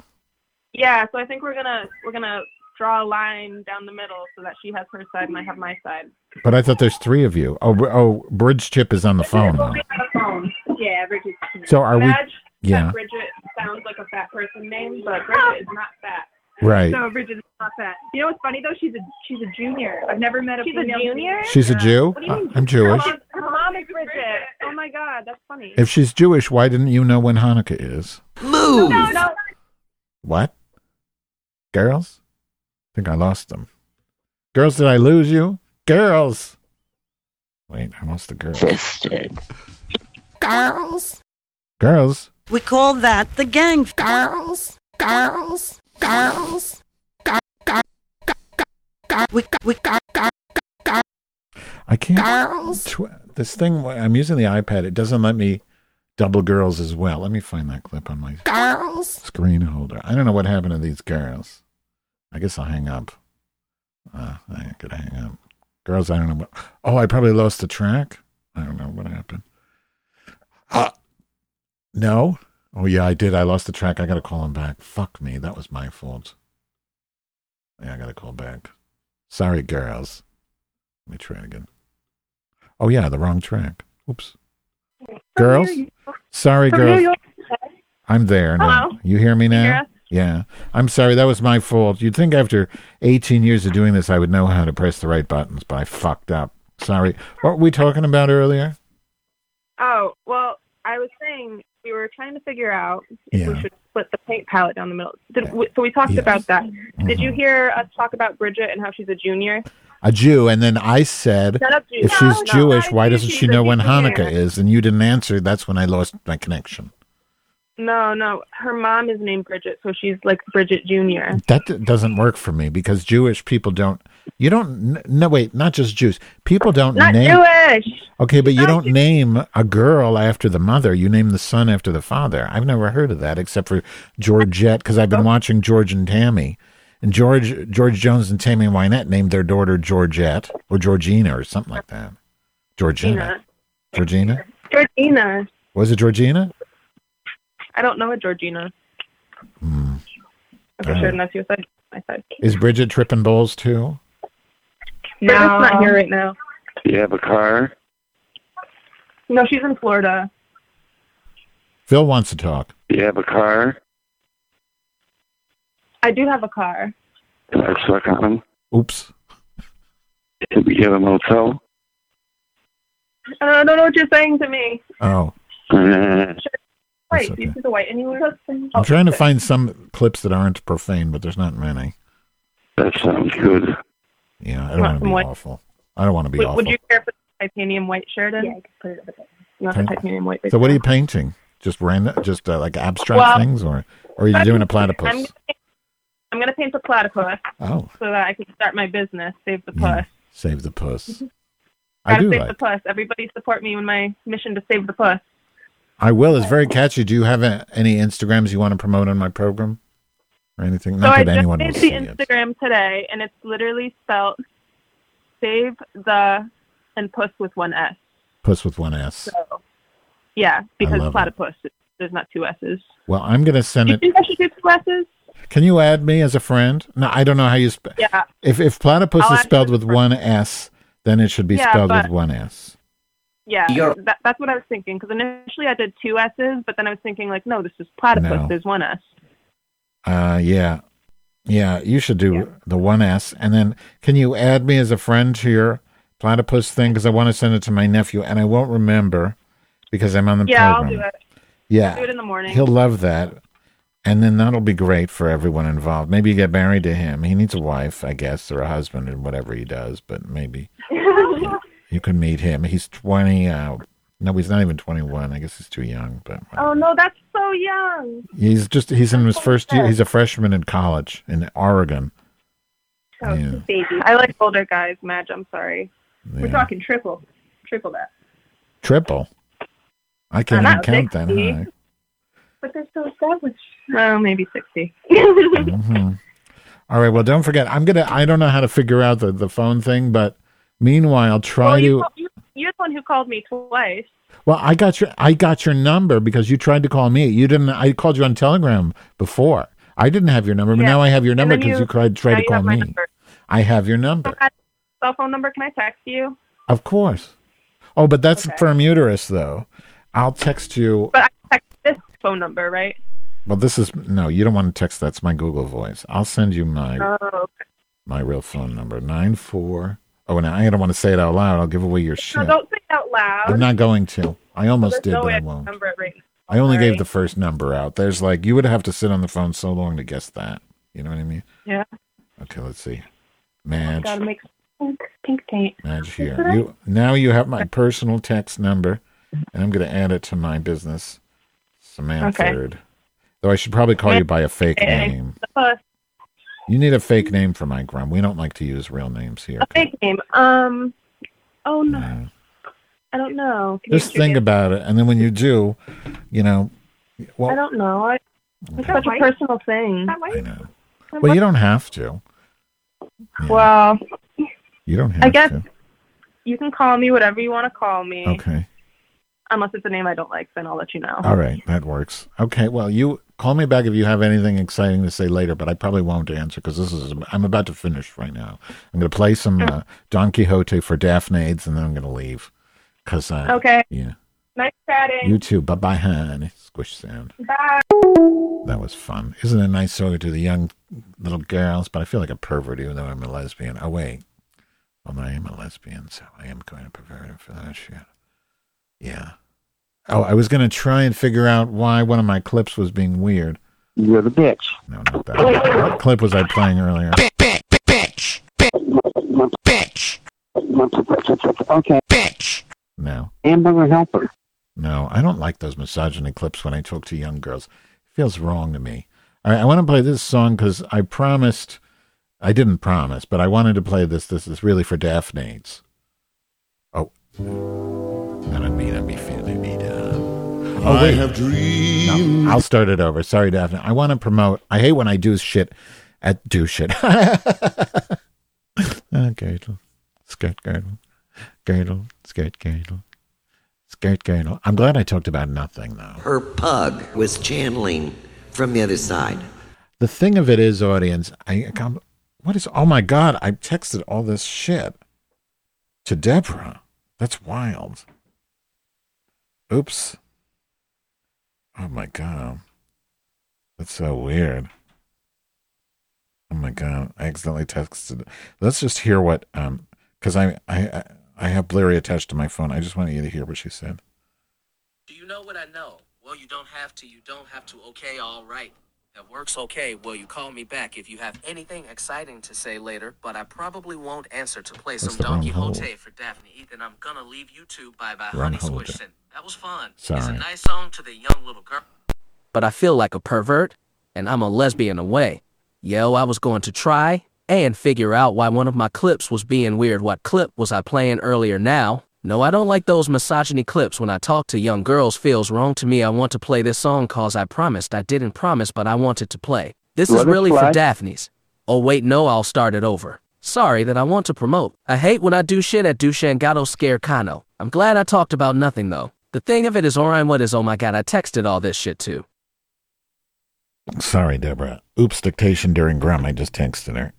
S13: Yeah, so I think we're gonna we're gonna draw a line down the middle so that she has her side and I have my side.
S1: But I thought there's three of you. Oh, oh, Bridge Chip is on the phone though.
S13: Yeah, Bridget.
S1: So are we- yeah.
S13: Bridget sounds like a fat person name, but Bridget is not fat.
S1: Right.
S13: So Bridget is not fat. You know what's funny though? She's a she's a junior. I've never met a
S9: She's a junior?
S1: She's a Jew.
S13: What do you
S1: Uh,
S13: mean?
S1: I'm Jewish.
S13: Her mom, her mom is Bridget. Oh my god, that's funny.
S1: If she's Jewish, why didn't you know when Hanukkah is?
S11: Move.
S13: No, no.
S1: What? Girls? I think I lost them. Girls, did I lose you? Girls. Wait, I lost the girls.
S2: Girls.
S1: Girls.
S2: We call that the gang. Girls. Girls. Girls. We, we,
S1: I can't.
S2: Girls.
S1: Tw- this thing, I'm using the iPad. It doesn't let me double girls as well. Let me find that clip on my
S2: Girls.
S1: screen holder. I don't know what happened to these girls. I guess I'll hang up. Uh, I could hang up. Girls, I don't know what. Oh, I probably lost the track. I don't know what happened. Uh, no. Oh, yeah, I did. I lost the track. I got to call him back. Fuck me. That was my fault. Yeah, I got to call back. Sorry, girls. Let me try again. Oh, yeah, the wrong track. Oops. Girls? Sorry, girls. I'm there now.
S13: Hello?
S1: You hear me now? Yeah. I'm sorry. That was my fault. You'd think after 18 years of doing this, I would know how to press the right buttons, but I fucked up. Sorry. What were we talking about earlier?
S13: Oh, well, I was saying we were trying to figure out if
S1: Yeah.
S13: we should split the paint palette down the middle. Did, we, so we talked about that. Did
S1: Mm-hmm.
S13: you hear us talk about Bridget and how she's a junior?
S1: A Jew. And then I said,
S13: up,
S1: if
S13: No,
S1: she's
S13: no,
S1: Jewish, why doesn't she know when. Hanukkah is? And you didn't answer. That's when I lost my connection.
S13: No, no. Her mom is named Bridget, so she's like Bridget Junior.
S1: That d- doesn't work for me because Jewish people don't. You don't. n- No, wait, not just Jews. People don't name.
S13: Not
S1: name.
S13: Jewish.
S1: Okay, but you don't name a girl after the mother. You name the son after the father. I've never heard of that except for Georgette because I've been watching George and Tammy. And George George Jones and Tammy Wynette named their daughter Georgette or Georgina or something like that. Georgina. Georgina?
S13: Georgina.
S1: Was it Georgina?
S13: I don't know a Georgina.
S1: Hmm.
S13: I'm
S1: Oh.
S13: sure unless you said my side.
S1: Is Bridget tripping bowls too?
S13: Bridget's not here right now.
S5: Do you have a car?
S13: No, she's in Florida.
S1: Phil wants to talk.
S5: Do you have a car?
S13: I do have a car.
S5: Can I suck on him?
S1: Oops.
S5: Did we get a motel?
S13: I don't know what you're saying to me.
S1: Oh,
S5: Uh, <laughs>
S13: Wait,
S1: okay.
S13: do you see the white anywhere?
S1: I'm trying to find some clips that aren't profane, but there's not many.
S5: that sounds good.
S1: Yeah, I don't
S13: Want
S1: want to be
S13: white?
S1: awful. I don't want to be
S13: Would,
S1: awful.
S13: would you care for the titanium white shirt in? Yeah, I could put it up there. You want the titanium white?
S1: So what are you painting? Just random, just uh, like abstract
S13: Well,
S1: things, or or are you doing a platypus?
S13: I'm, I'm gonna paint a platypus.
S1: Oh.
S13: So that I can start my business, save the
S1: Yeah.
S13: puss.
S1: Save the puss. <laughs> I
S13: Gotta
S1: do
S13: save
S1: like.
S13: the puss. Everybody support me in my mission to save the puss.
S1: I will. It's very catchy. Do you have a, any Instagrams you want to promote on my program, or anything?
S13: so
S1: Not
S13: I
S1: that
S13: just
S1: anyone will
S13: made
S1: see
S13: the
S1: it.
S13: Instagram today, and it's literally spelled save the and puss with one S.
S1: Puss with one S.
S13: So yeah, because
S1: love it.
S13: platypus there's not two S's.
S1: Well, I'm gonna send
S13: Do you
S1: it.
S13: think I should do two S's?
S1: Can you add me as a friend? No, I don't know how you spell.
S13: Yeah.
S1: If if platypus
S13: I'll
S1: is spelled with one S, then it should be
S13: Yeah,
S1: spelled
S13: but-
S1: with one S.
S13: Yeah,
S1: You're-
S13: that, that's what I was thinking. Because initially I did two S's, but then I was thinking like, no, this is platypus.
S1: No.
S13: There's one S.
S1: Uh, yeah, yeah. You should do the one S, and then can you add me as a friend to your platypus thing? Because I want to send it to my nephew, and I won't remember because I'm on the
S13: yeah, I'll do it.
S1: Yeah,
S13: I'll do it in the morning.
S1: He'll love that. And then that'll be great for everyone involved. Maybe you get married to him. He needs a wife, I guess, or a husband, or whatever he does. But maybe <laughs> you can meet him. He's twenty. Uh, no, he's not even twenty-one. I guess he's too young. But
S13: oh no, that's so young.
S1: he's just—he's in his first year. He's a freshman in college in Oregon.
S13: Oh,
S1: Yeah.
S13: baby. I like older guys. Madge, I'm sorry. We're talking triple, triple that.
S1: Triple. I can't even count that
S13: 60.
S1: high.
S13: But they're so established. Well, maybe sixty.
S1: Mhm. All right. Well, don't forget. I'm gonna. I don't know how to figure out the the phone thing, but meanwhile, try
S13: well,
S1: to.
S13: you, you, you're the one who called me twice.
S1: Well, I got your I got your number because you tried to call me. You didn't. I called you on Telegram before. I didn't have your number, but
S13: Yeah.
S1: now I have your number because you,
S13: you-
S1: tried tried to call me. I have your number,
S13: Cell phone number? Can I text you?
S1: of course. Oh, but that's
S13: Okay.
S1: firm uterus, though. I'll text you.
S13: But I text this phone number, right?
S1: Well, this is no. You don't want to text. That's my Google Voice. I'll send you my
S13: Oh, okay.
S1: my real phone number nine four. Oh, and I don't want to say it out loud. I'll give away your
S13: No,
S1: shit.
S13: don't say it out loud.
S1: I'm not going to. I almost
S13: There's
S1: did,
S13: no
S1: but I won't.
S13: Right
S1: I only gave the first number out. There's like you would have to sit on the phone so long to guess that. You know what I mean?
S13: Yeah.
S1: Okay, let's see. Madge,
S13: Gotta make pink, pink paint.
S1: Madge here. You now you have my personal text number, and I'm going to add it to my business, Samantha.
S13: Okay.
S1: Though I should probably call you by a fake name.
S13: The puss.
S1: You need a fake name for my grum. We don't like to use real names here.
S13: A fake name. Um. Oh no. I don't know. Can you
S1: Just think about it, and then when you do, you know,
S13: I don't know. I, it's such a personal thing.
S1: I know. Well, you don't have to.
S13: Well,
S1: You don't have
S13: I guess
S1: to.
S13: you can call me whatever you want to call me.
S1: Okay.
S13: Unless it's a name I don't like, then I'll let you know.
S1: All right, that works. Okay, well, you call me back if you have anything exciting to say later, but I probably won't answer because this is I'm about to finish right now. I'm going to play some uh, Don Quixote for Daphne's, and then I'm going to leave. Cause uh,
S13: Okay.
S1: yeah,
S13: Nice chatting.
S1: you too. Bye bye, honey. Squish sound.
S13: Bye.
S1: That was fun. Isn't it nice talking to the young little girls? But I feel like a pervert even though I'm a lesbian. Oh wait, well I am a lesbian, so I am kind of perverted for that shit. Yeah. Oh, I was going to try and figure out why one of my clips was being weird.
S4: You're the bitch.
S1: No, not that. What clip was I playing earlier?
S4: Bitch. Bitch. Bitch, bitch. Okay. Bitch.
S1: No.
S4: Hamburger helper.
S1: No, I don't like those misogyny clips when I talk to young girls. It feels wrong to me. All right, I want to play this song because I promised, I didn't promise, but I wanted to play this. This is really for Daphne's. Oh. Oh,
S8: I have dreamed.
S1: No, I'll start it over. Sorry, Daphne. I want to promote. I hate when I do shit at do shit. <laughs> Ah, girdle, skirt girdle, girdle, skirt girdle, skirt girdle. I'm glad I talked about nothing though.
S21: Her pug was channeling from the other side.
S1: The thing of it is, audience, I come. What is? Oh my God! I texted all this shit to Deborah. That's wild. Oops. Oh my God. That's so weird. Oh my god! I accidentally texted. Let's just hear what um because I I I have Blurry attached to my phone. I just want you to hear what she said.
S7: Do you know what I know? Well, you don't have to. You don't have to. Okay, all right. That works okay. Will you call me back if you have anything exciting to say later? But I probably won't answer to play
S1: That's
S7: some
S1: the
S7: Don. Quixote for Daphne Ethan. I'm gonna leave you two. Bye bye,
S1: Wrong
S7: honey
S1: hole,
S7: That was fun. It's a nice song to the young little girl. But I feel like a pervert, and I'm a lesbian away. Yo, I was going to try and figure out why one of my clips was being weird. What clip was I playing earlier now? No, I don't like those misogyny clips when I talk to young girls. Feels wrong to me. I want to play this song cause I promised. I didn't promise, but I wanted to play. This is
S4: Let it
S7: really for. Daphne's. Oh wait, no, I'll start it over. Sorry that I want to promote. I hate when I do shit at Dushangado Scarecano. I'm glad I talked about nothing though. The thing of it is, Orion, what is, oh my god, I texted all this shit too.
S1: Sorry, Deborah. Oops, dictation during Grum. I just texted her.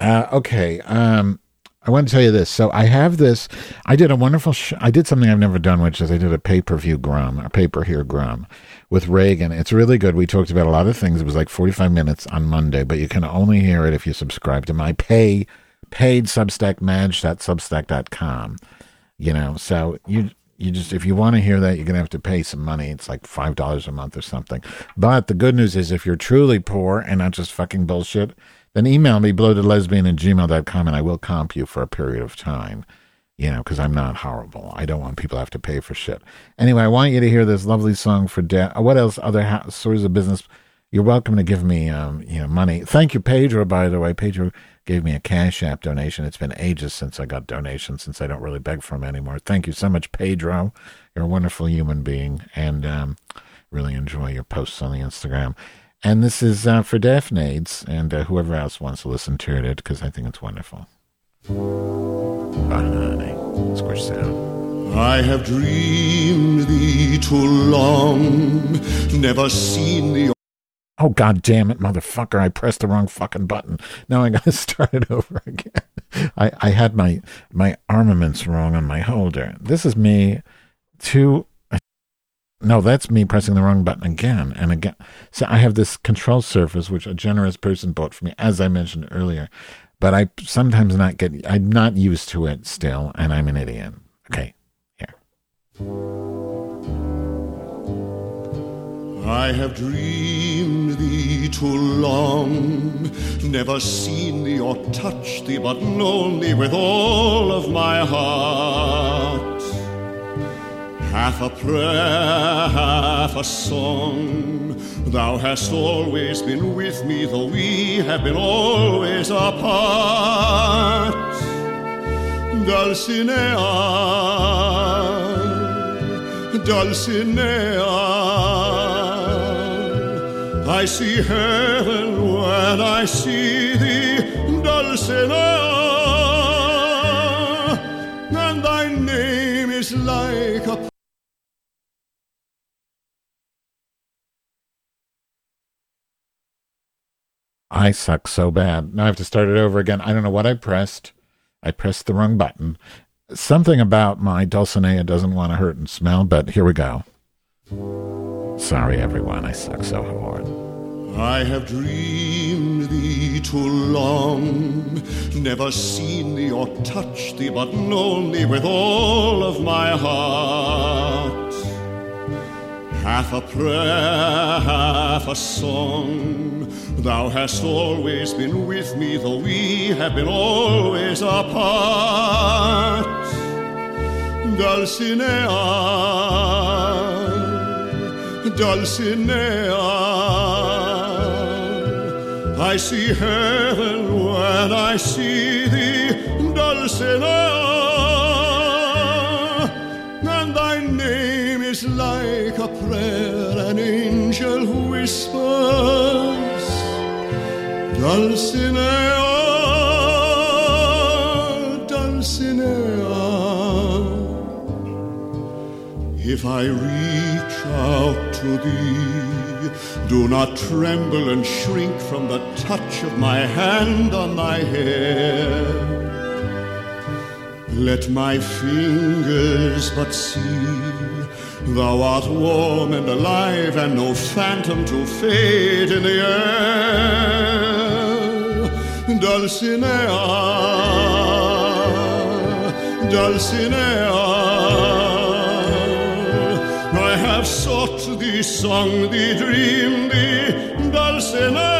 S1: Uh, okay. Um, I want to tell you this. So I have this. I did a wonderful. Sh- I did something I've never done, which is I did a pay per view Grum, a pay per hear Grum, with Reagan. It's really good. We talked about a lot of things. It was like forty five minutes on Monday, but you can only hear it if you subscribe to my pay paid Substack Madge.substack.com. You know, so you you just if you want to hear that, you're gonna have to pay some money. It's like five dollars a month or something. But the good news is if you're truly poor and not just fucking bullshit, then email me bloatedlesbian at gmail.com and I will comp you for a period of time. You know, because I'm not horrible. I don't want people to have to pay for shit. Anyway, I want you to hear this lovely song for da- uh, what else? Other ha- stories of business. You're welcome to give me, um, you know, money. Thank you, Pedro. By the way, Pedro gave me a Cash App donation. It's been ages since I got donations, since I don't really beg for them anymore. Thank you so much, Pedro. You're a wonderful human being, and um, really enjoy your posts on the Instagram. And this is uh, for Daphne's and uh, whoever else wants to listen to it, because I think it's wonderful. Squish sound.
S8: I have dreamed thee too long, never seen thee.
S1: Oh god damn it, motherfucker! I pressed the wrong fucking button. Now I gotta <laughs> start it over again. I I had my my armaments wrong on my holder. This is me. Two. No, that's me pressing the wrong button again and again. So I have this control surface which a generous person bought for me, as I mentioned earlier. But I sometimes not get. I'm not used to it still, and I'm an idiot. Okay, here.
S8: I have dreamed thee too long, never seen thee or touched thee, but known thee with all of my heart. Half a prayer, half a song. Thou hast always been with me, though we have been always apart. Dulcinea, Dulcinea. I see heaven when I see thee, Dulcinea.
S1: I suck so bad. Now I have to start it over again. I don't know what I pressed. I pressed the wrong button. Something about my Dulcinea doesn't want to hurt and smell, but here we go. Sorry, everyone. I suck so hard.
S8: I have dreamed thee too long, never seen thee or touched thee, but known thee with all of my heart. Half a prayer, half a song. Thou hast always been with me, though we have been always apart. Dulcinea, Dulcinea. I see heaven when I see thee, Dulcinea. And thy name is like a prayer an angel whispers. Dulcinea, Dulcinea. If I reach out to thee, do not tremble and shrink from the touch of my hand on thy hair. Let my fingers but see thou art warm and alive, and no phantom to fade in the air. Dulcinea, Dulcinea. I have sought thee, sung thee, dreamed thee, Dulcinea.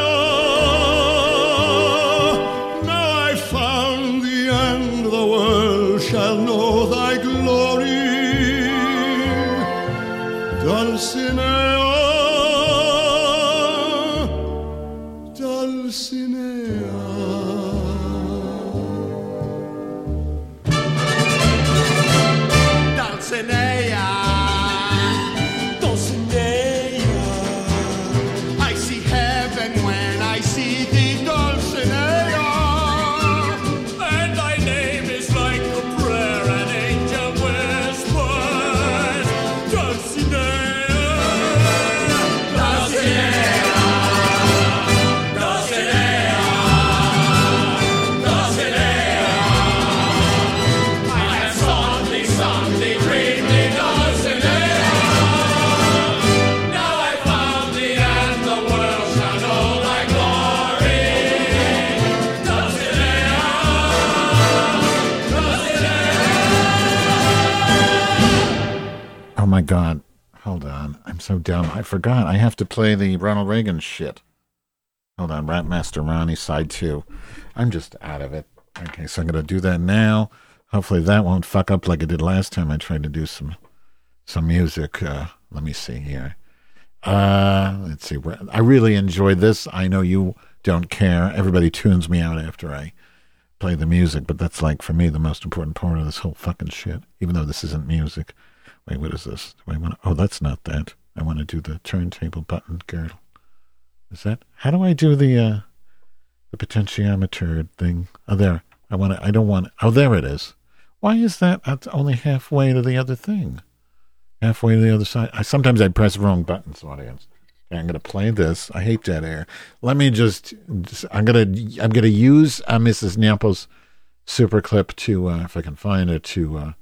S1: God. Hold on. I'm so dumb. I forgot. I have to play the Ronald Reagan shit. Hold on. Rapmaster Ronnie side two. I'm just out of it. Okay, so I'm gonna do that now. Hopefully that won't fuck up like it did last time I tried to do some some music. Uh, let me see here. Uh, let's see. I really enjoyed this. I know you don't care. Everybody tunes me out after I play the music, but that's like for me the most important part of this whole fucking shit. Even though this isn't music. Wait, what is this? Do I want to? Oh, that's not that. I want to do the turntable button girdle. Is that? How do I do the uh the potentiometer thing? Oh, there. I want to. I don't want. Oh, there it is. Why is that? That's only halfway to the other thing. Halfway to the other side. I sometimes I press wrong buttons, audience. Okay, I'm gonna play this. I hate dead air. Let me just. just- I'm gonna. I'm gonna use uh, Mrs. Naples super clip to, uh, if I can find it, to uh,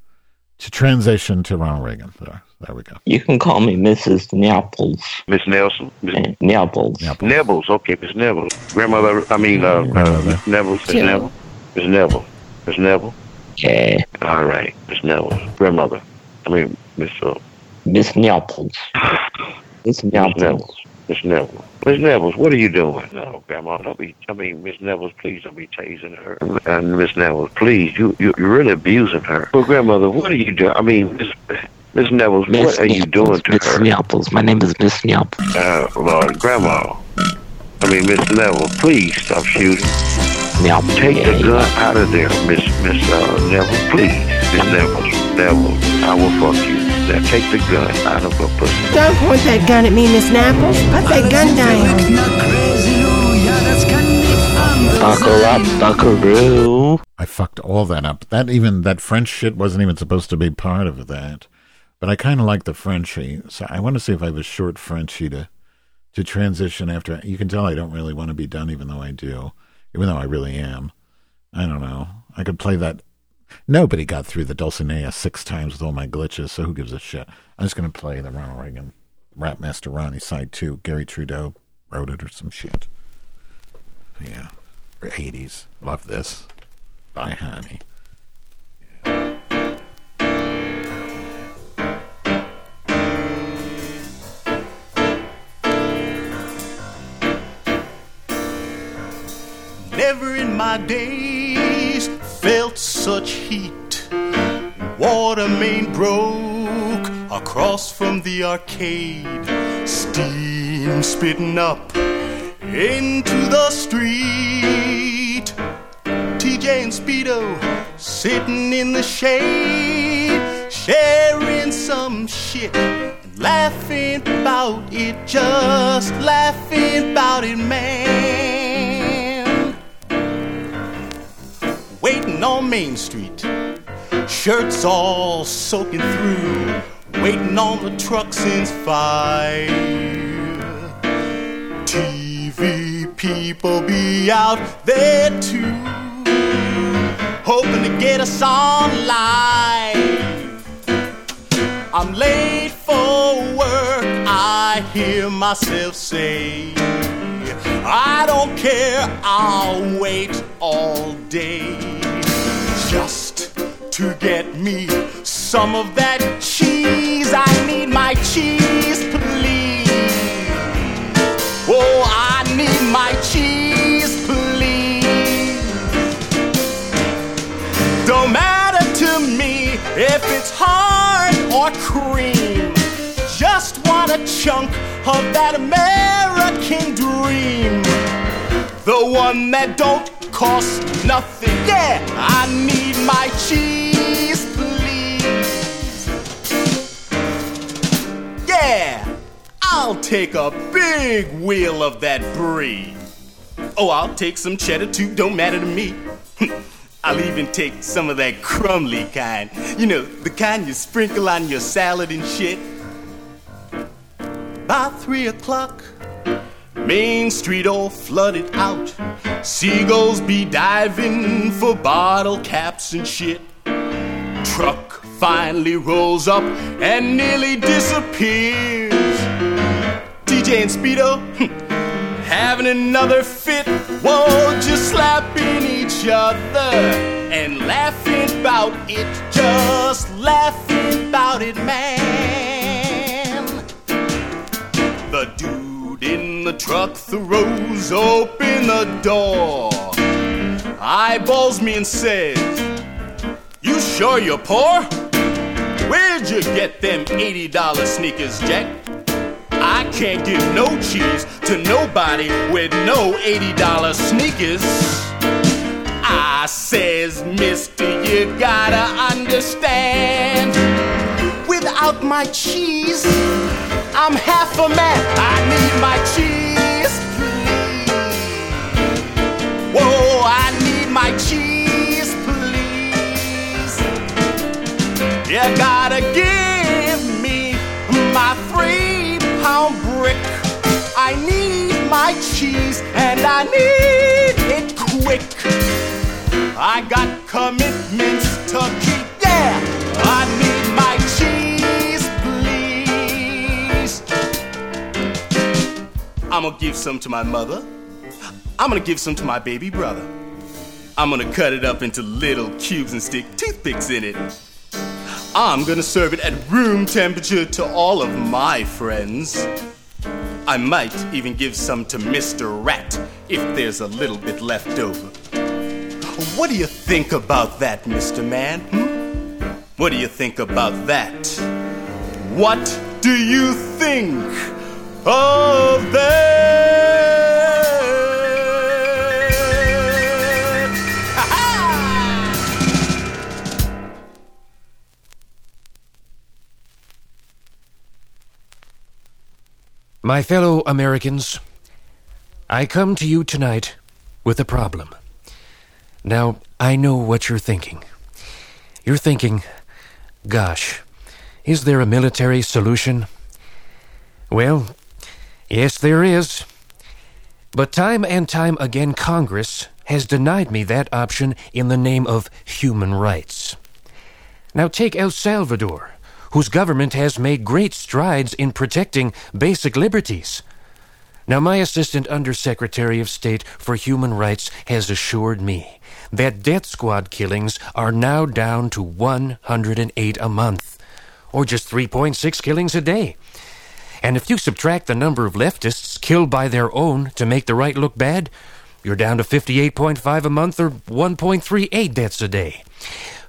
S1: to transition to Ronald Reagan. There, there we go.
S22: You can call me Mrs. Naples.
S5: Miss Nelson. Miss
S22: Naples.
S5: Neville's. Okay, Miss Neville. Grandmother, I mean, uh, Miss Neville. Miss
S22: Yeah.
S5: Neville. Miss Neville. Miss Neville.
S22: Okay.
S5: All right, Miss Neville. Grandmother. I mean, Miss, uh,
S22: Miss Naples. <sighs> Miss
S5: Miss
S22: Naples.
S5: Neville. Miss Neville. Miss Neville, what are you doing? No, Grandma, don't be, I mean, Miss Neville, please don't be tasing her. And Miss Neville, please, you, you, you're really abusing her. Well, Grandmother, what are you doing? I mean, Miss, Miss Neville,
S22: Miss
S5: what are you doing to
S22: Miss
S5: her?
S22: My name is Miss Naples.
S5: Uh, Lord, Grandma. I mean, Miss Neville, please stop shooting.
S22: Naples.
S5: Take the gun out of there, Miss Miss uh, Neville, please. Miss Neville, Neville, I will fuck you. Now take the gun out of her pussy.
S16: Don't point that gun at me, Miss Naples. Put that gun down.
S22: Buckle up, buckaroo.
S1: I fucked all that up. That even that French shit wasn't even supposed to be part of that. But I kind of like the Frenchie, so I want to see if I have a short Frenchie to to transition after. You can tell I don't really want to be done, even though I do, even though I really am. I don't know. I could play that. Nobody got through the Dulcinea six times with all my glitches, so who gives a shit? I'm just gonna play the Ronald Reagan Rap Master Ronnie side two. Garry Trudeau wrote it or some shit. Yeah, or 80s. Love this. Bye, honey.
S8: Never in my days felt such heat. Water main broke across from the arcade. Steam spitting up into the street. TJ and Speedo sitting in the shade, sharing some shit. Laughing about it, just laughing about it, man on Main Street. Shirts all soaking through, waiting on the truck since five. TV people be out there too, hoping to get us on live. I'm late for work, I hear myself say. I don't care, I'll wait all day just to get me some of that cheese. I need my cheese, please. Oh, I need my cheese, please. Don't matter to me if it's hard or cream. Just want a chunk of that American dream. The one that don't cost nothing. Yeah, I need my cheese, please. Yeah, I'll take a big wheel of that brie. Oh, I'll take some cheddar too, don't matter to me. <laughs> I'll even take some of that crumbly kind. You know, the kind you sprinkle on your salad and shit. By three o'clock, Main Street all flooded out. Seagulls be diving for bottle caps and shit. Truck finally rolls up and nearly disappears. DJ and Speedo hmm, having another fit. Whoa, just slapping each other and laughing about it. Just laughing about it, man. The dude the truck throws open the door, eyeballs me and says, You sure you're poor? Where'd you get them $80 sneakers, Jack? I can't give no cheese to nobody with no $80 sneakers. I says, Mister, you gotta understand. Without my cheese, I'm half a man. I need my cheese, please. Whoa, I need my cheese, please. You gotta give me my three pound brick. I need my cheese and I need it quick. I got commitments to keep. Yeah, I'm gonna give some to my mother. I'm gonna give some to my baby brother. I'm gonna cut it up into little cubes and stick toothpicks in it. I'm gonna serve it at room temperature to all of my friends. I might even give some to Mr. Rat if there's a little bit left over. What do you think about that, Mr. Man? hmm? What do you think about that? What do you think of?
S23: My fellow Americans, I come to you tonight with a problem. Now, I know what you're thinking. You're thinking, gosh, is there a military solution? Well, yes, there is. But time and time again, Congress has denied me that option in the name of human rights. Now, take El Salvador, whose government has made great strides in protecting basic liberties. Now, my Assistant Undersecretary of State for Human Rights has assured me that death squad killings are now down to 108 a month, or just 3.6 killings a day. And if you subtract the number of leftists killed by their own to make the right look bad, you're down to 58.5 a month or 1.38 deaths a day.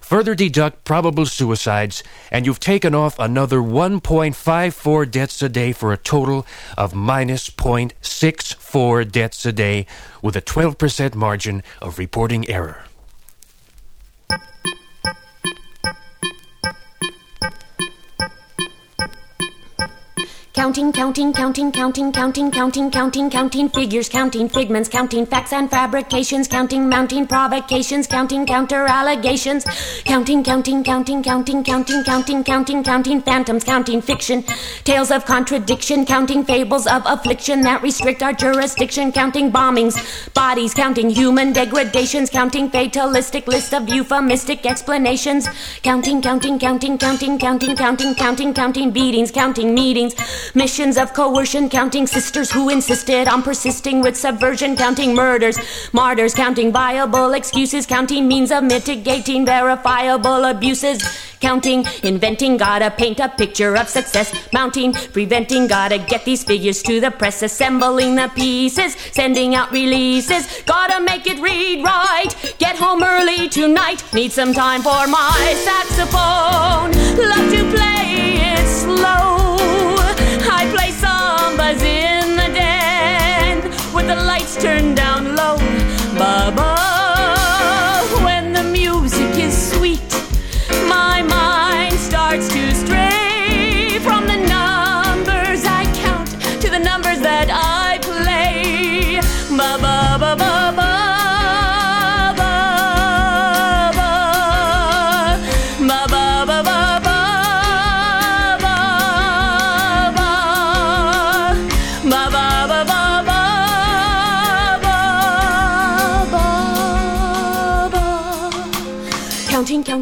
S23: Further deduct probable suicides, and you've taken off another 1.54 deaths a day for a total of minus 0.64 deaths a day, with a 12% margin of reporting error.
S24: Counting, counting, counting, counting, counting, counting, counting, counting figures, counting figments, counting facts and fabrications, counting mounting provocations, counting counter allegations, counting, counting, counting, counting, counting, counting, counting, counting phantoms, counting fiction, tales of contradiction, counting fables of affliction that restrict our jurisdiction, counting bombings, bodies, counting human degradations, counting fatalistic list of euphemistic explanations, counting, counting, counting, counting, counting, counting, counting, counting beatings, counting meetings missions of coercion, counting sisters who insisted on persisting with subversion, counting murders, martyrs, counting viable excuses, counting means of mitigating verifiable abuses, counting, inventing, gotta paint a picture of success, mounting, preventing, gotta get these figures to the press, assembling the pieces, sending out releases, gotta make it read right, get home early tonight, need some time for my saxophone, love to play it slow. I play sambas in the den with the lights turned down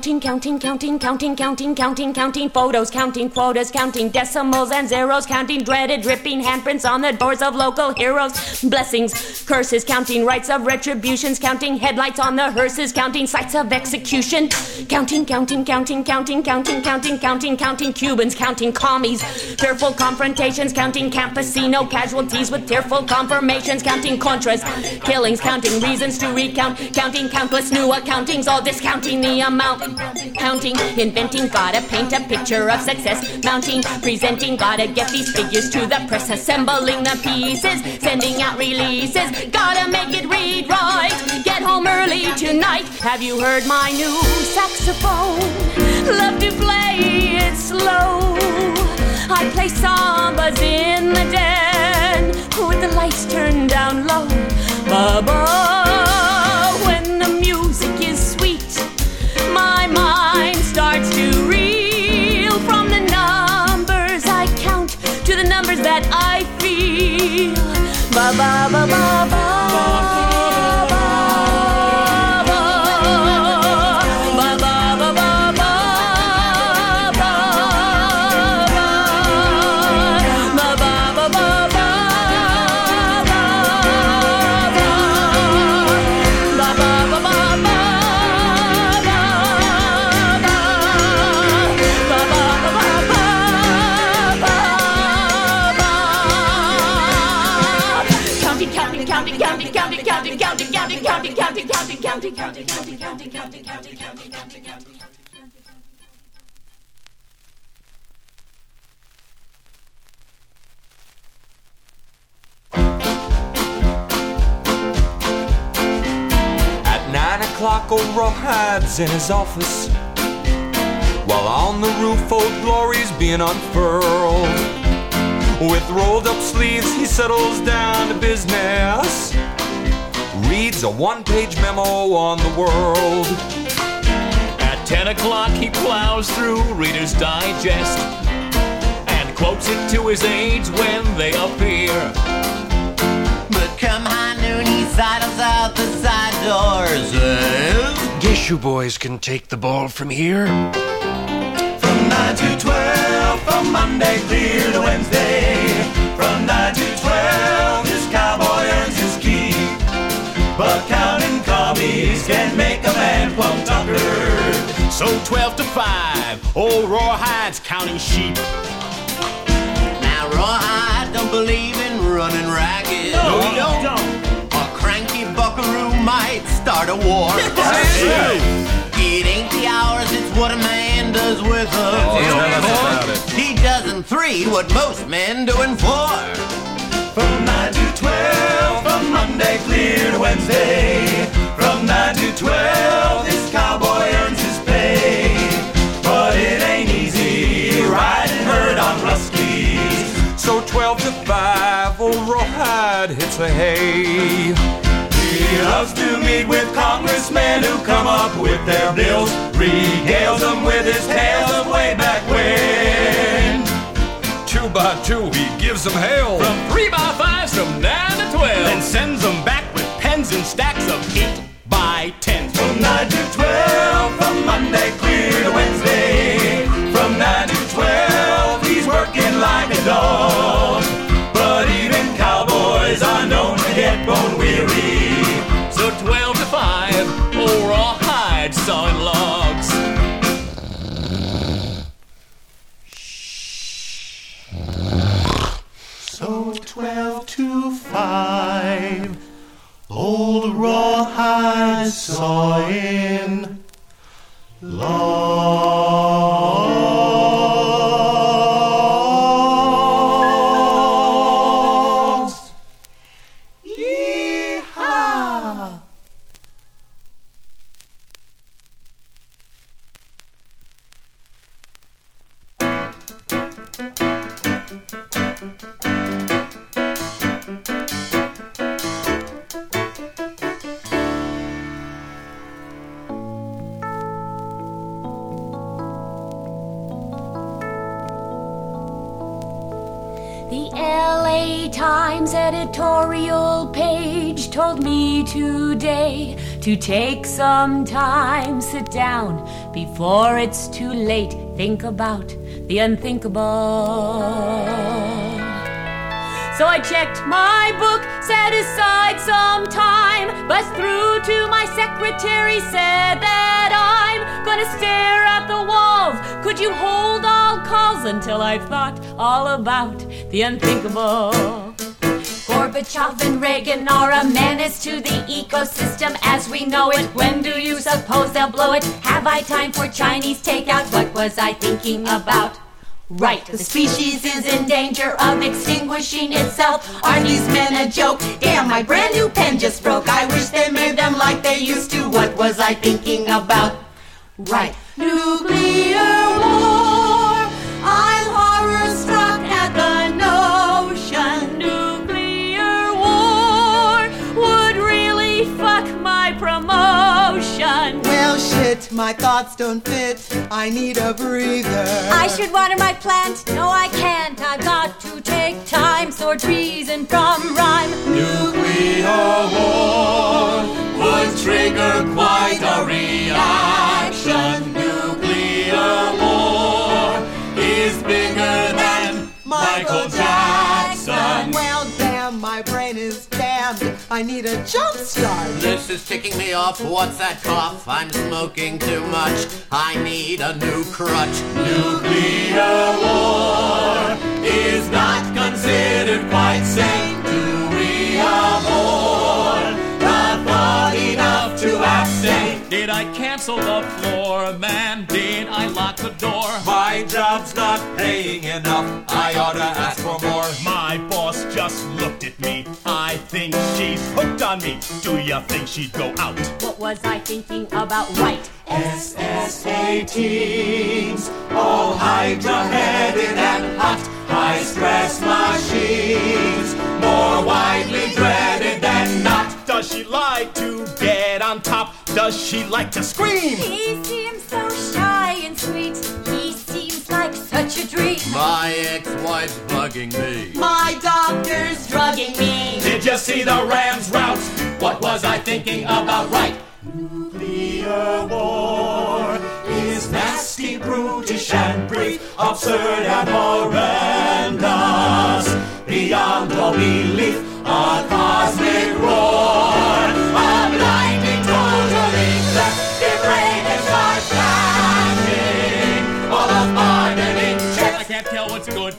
S24: Counting, counting, counting, counting, counting, counting, counting, photos, counting quotas, counting decimals and zeros, counting dreaded dripping handprints on the doors of local heroes, blessings, curses, counting rights of retributions, counting headlights on the hearses, counting sites of execution, counting, counting, counting, counting, counting, counting, counting, counting counting Cubans, counting commies, fearful confrontations, counting campesino casualties with tearful confirmations, counting contras, killings, counting reasons to recount, counting countless new accountings, all discounting the amount, counting, inventing, gotta paint a picture of success, mounting, presenting, gotta get these figures to the press, assembling the pieces, sending out releases, gotta make it read right, get home early tonight. Have you heard my new saxophone? Love to play it slow. I play sambas in the den with the lights turned down low. Baba, Ba ba ba ba counting, counting, counting, counting, counting, counting, counting, counting, counting,
S25: nine o'clock, old in his office. While on the roof, old Glory's being unfurled. With rolled up sleeves, he settles down to business. Reads a one page memo on the world.
S26: At 10 o'clock, he plows through Reader's Digest and quotes it to his aides when they appear.
S27: But come high noon, he sidles out the side doors. Well,
S23: Guess you boys can take the ball from here.
S20: From 9 to 12, from Monday clear to Wednesday. From 9 to But counting commies can make a man plumb tuckered.
S26: So 12 to 5, old Rawhide's counting sheep.
S27: now Rawhide don't believe in running ragged.
S26: No, he don't.
S27: A cranky buckaroo might start a war. <laughs> It ain't the hours, it's what a man does with them.
S20: Oh, tell us about it.
S27: He does in three what most men do in four.
S20: From 9 to 12, from Monday clear to Wednesday. From 9 to 12, this cowboy earns his pay. But it ain't easy riding herd on Ruskies.
S25: So 12 to 5, old Rawhide hits the hay.
S20: He loves to meet with congressmen who come up with their bills, regales them with his tales of way back when.
S25: Two by two, he gives them hell.
S26: From 3 by 5s from 9 to 12. Then sends them back with pens and stacks of 8 by 10s.
S20: From 9 to 12, from Monday clear to Wednesday. To
S24: take some time, sit down before it's too late. Think about the unthinkable. So I checked my book, set aside some time, buzzed through to my secretary, said that I'm gonna stare at the walls. Could you hold all calls until I've thought all about the unthinkable? Gorbachev and Reagan are a menace to the ecosystem as we know it. When do you suppose they'll blow it? Have I time for Chinese takeout? What was I thinking about? Right, the species is in danger of extinguishing itself. Are these men a joke? Damn, my brand new pen just broke. I wish they made them like they used to. What was I thinking about? Right, nuclear
S12: Well, my thoughts don't fit. I need a breather.
S24: I should water my plant. No, I can't. I've got to take time. Sword reason from rhyme.
S20: Nuclear war would trigger quite a reaction. Nuclear war is bigger than Michael Jackson.
S12: Damned. I need a jump start.
S27: This is ticking me off. What's that cough? I'm smoking too much. I need a new crutch.
S20: Nuclear war is not considered quite. Nuclear war, not thought enough to abstain.
S26: Did I cancel the floor? Man, did I lock the door?
S25: My job's not paying enough. I ought to ask for more.
S26: My boss just looked at me. I think she's hooked on me. Do you think she'd go out?
S24: What was I thinking about? Right.
S20: SSA teams, all hydra-headed and hot, high-stress machines, more widely dreaded than not.
S26: Does she like to get on top? Does she like to scream?
S24: He seems so shy and sweet. He seems like such a dream.
S27: My ex-wife's bugging me.
S24: My doctor's drugging me.
S26: Did you see the Rams route? What was I thinking about? Right.
S20: Nuclear war is nasty, brutish, and brief, absurd and horrendous, beyond all belief, a cosmic roar, a blinding,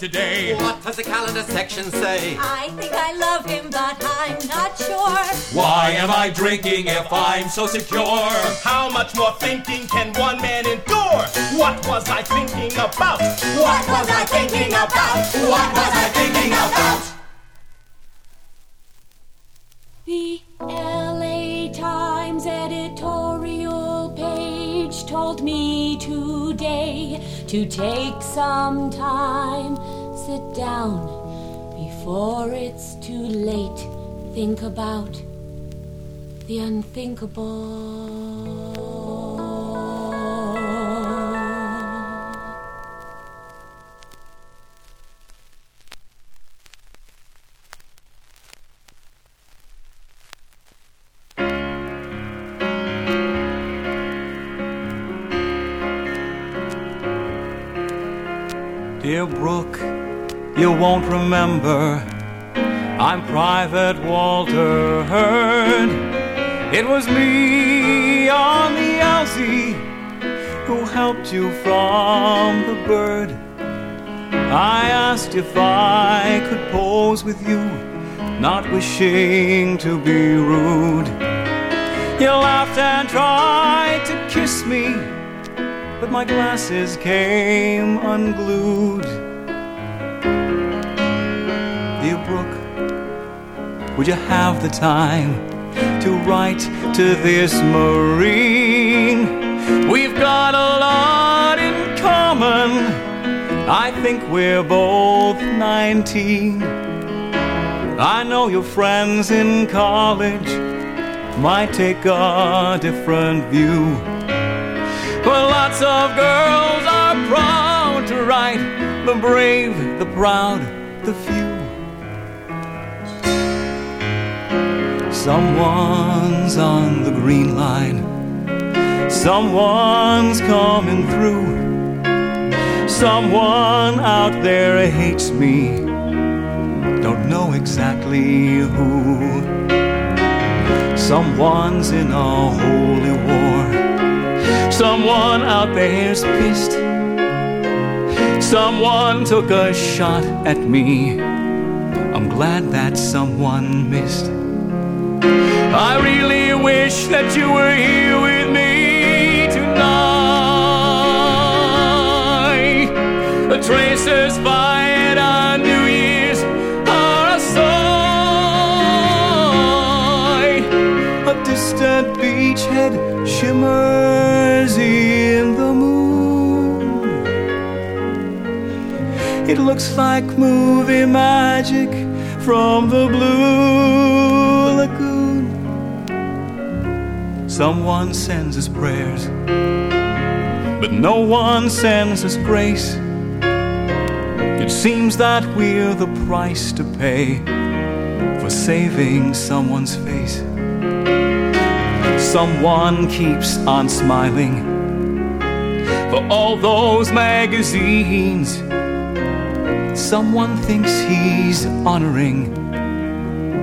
S26: today.
S27: What does the calendar section say?
S24: I think I love him, but I'm not sure.
S26: Why am I drinking if I'm so secure? How much more thinking can one man endure? What was I thinking about?
S24: What was I thinking about? What was I thinking about? The LA Times editorial page told me today to take some time, sit down before it's too late. Think about the unthinkable.
S25: Dear Brooke, you won't remember. I'm Private Walter Hurd. It was me on the Elsey who helped you from the bird.
S8: I asked if I could pose with you, not wishing to be rude. You laughed and tried to kiss me, but my glasses came unglued. Would you have the time to write to this Marine? We've got a lot in common. I think we're both 19. I know your friends in college might take a different view. But lots of girls are proud to write the brave, the proud, the few. Someone's on the green line, someone's coming through. Someone out there hates me, don't know exactly who. Someone's in a holy war. Someone out there's pissed. Someone took a shot at me. I'm glad that someone missed. I really wish that you were here with me tonight. The tracers fired on New Year's are a sigh. A distant beachhead shimmers in the moon. It looks like movie magic from the blue. Someone sends us prayers, but no one sends us grace. It seems that we're the price to pay for saving someone's face. Someone keeps on smiling for all those magazines. Someone thinks he's honoring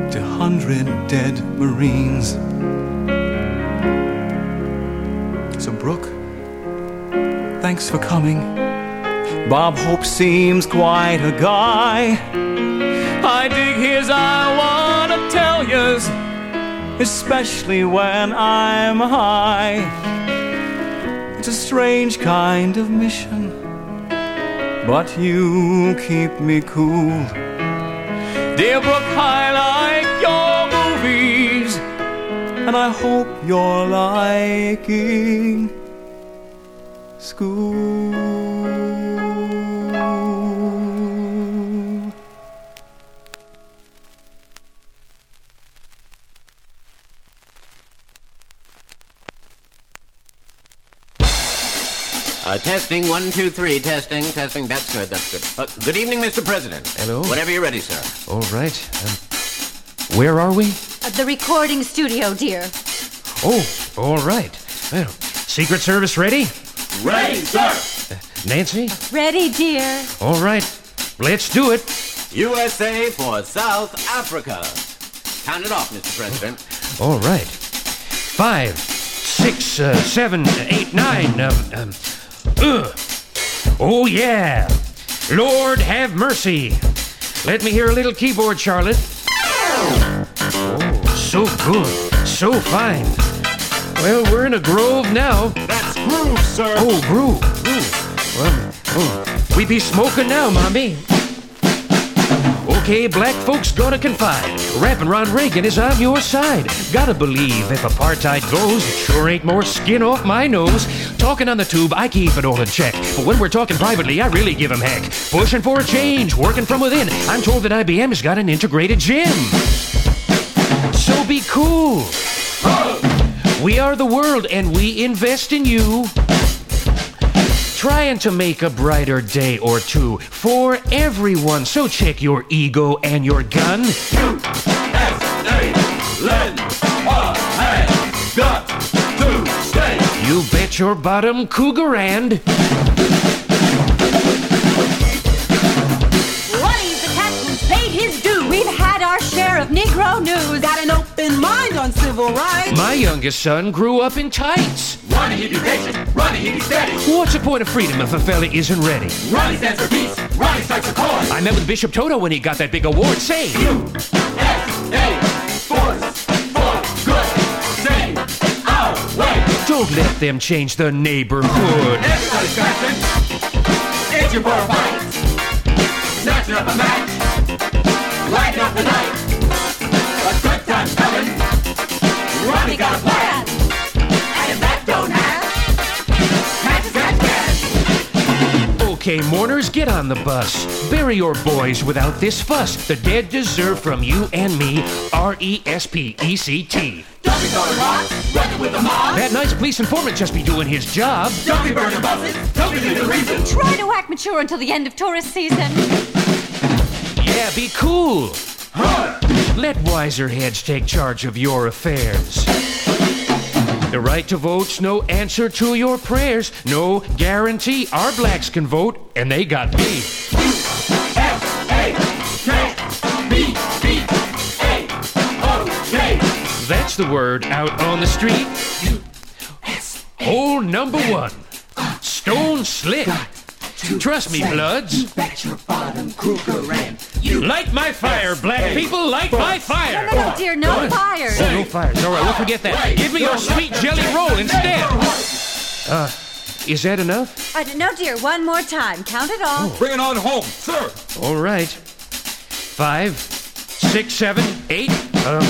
S8: to hundred dead Marines. So, Brooke, thanks for coming. Bob Hope seems quite a guy. I dig his I wanna tell yous, especially when I'm high. It's a strange kind of mission, but you keep me cool. Dear Brooke, I and I hope you're liking school.
S27: Uh, testing, one, two, three, testing, testing. That's good, that's good. Uh, good evening, Mr. President.
S23: Hello.
S27: Whenever you're ready, sir.
S23: All right. Um, where are we?
S28: At the recording studio, dear.
S23: Oh, all right. Well, Secret Service ready?
S25: Ready, sir.
S23: Nancy?
S28: Ready, dear.
S23: All right. Let's do it.
S27: USA for South Africa. Count it off, Mr. President.
S23: All right. Five, six, uh, seven, eight, nine. Um, um, uh. Oh, yeah. Lord have mercy. Let me hear a little keyboard, Charlotte. So good. So fine. Well, we're in a grove now.
S25: That's groove, sir.
S23: Oh, groove. Groove. Well, oh, we be smoking now, mommy. Okay, black folks gonna confide. Rapping Ron Reagan is on your side. Gotta believe if apartheid goes, it sure ain't more skin off my nose. Talking on the tube, I keep it all in check. But when we're talking privately, I really give 'em heck. Pushing for a change, working from within. I'm told that IBM has got an integrated gym. So be cool. We are the world and we invest in you. Trying to make a brighter day or two for everyone. So check your ego and your gun.
S25: Lend a hand. Got to stay.
S23: You bet your bottom,
S28: Krugerrand. Our share of Negro news. Got an open mind on civil rights.
S23: My youngest son grew up in tights.
S25: Ronnie, he be patient. Ronnie, he be steady.
S23: What's the point of freedom if a fella isn't ready?
S25: Ronnie stands for peace. Ronnie strikes for
S23: met with Bishop Tutu when he got that big award. Say, you, S, A, force, for good. Say, our way. don't let them change the neighborhood.
S20: Everybody's scratching. It's your for a fight. Snatching up a match. Lighting up the night. Ronnie got a plan. And if that don't happen, catch, catch, catch.
S23: Okay, mourners, get on the bus. Bury your boys without this fuss. The dead deserve from you and me R E S P E C T.
S20: Don't be throwing rocks. Running with the mob.
S23: That nice police informant just be doing his job.
S20: Don't be burning buses. Don't be the reason.
S10: Try to act mature until the end of tourist season.
S23: Yeah, be cool. Let wiser heads take charge of your affairs. The right to vote's no answer to your prayers. No guarantee our blacks can vote, and they got me. That's the word out on the street. Hole number one. Stone slip. Trust me, Bloods. Light my fire, black people, light my fire.
S10: No, no, no, dear, no fires.
S23: Oh, no fires. All right, we'll forget that. Give me your sweet jelly roll instead. Uh, is that enough?
S10: Uh, no, dear, one more time. Count it off.
S29: Bring it on home, sir.
S23: All right. Five, six, seven, eight. Um,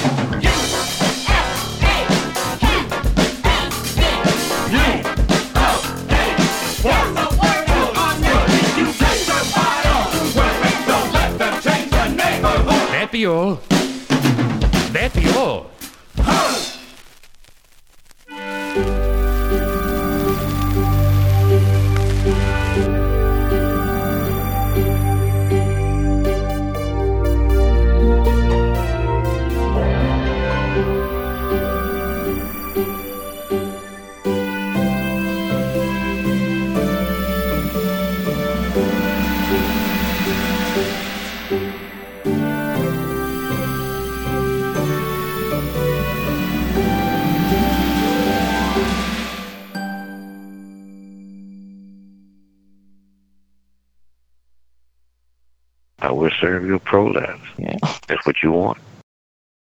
S23: that be
S5: I will serve you a prolapse.
S22: Yeah.
S5: That's what you want.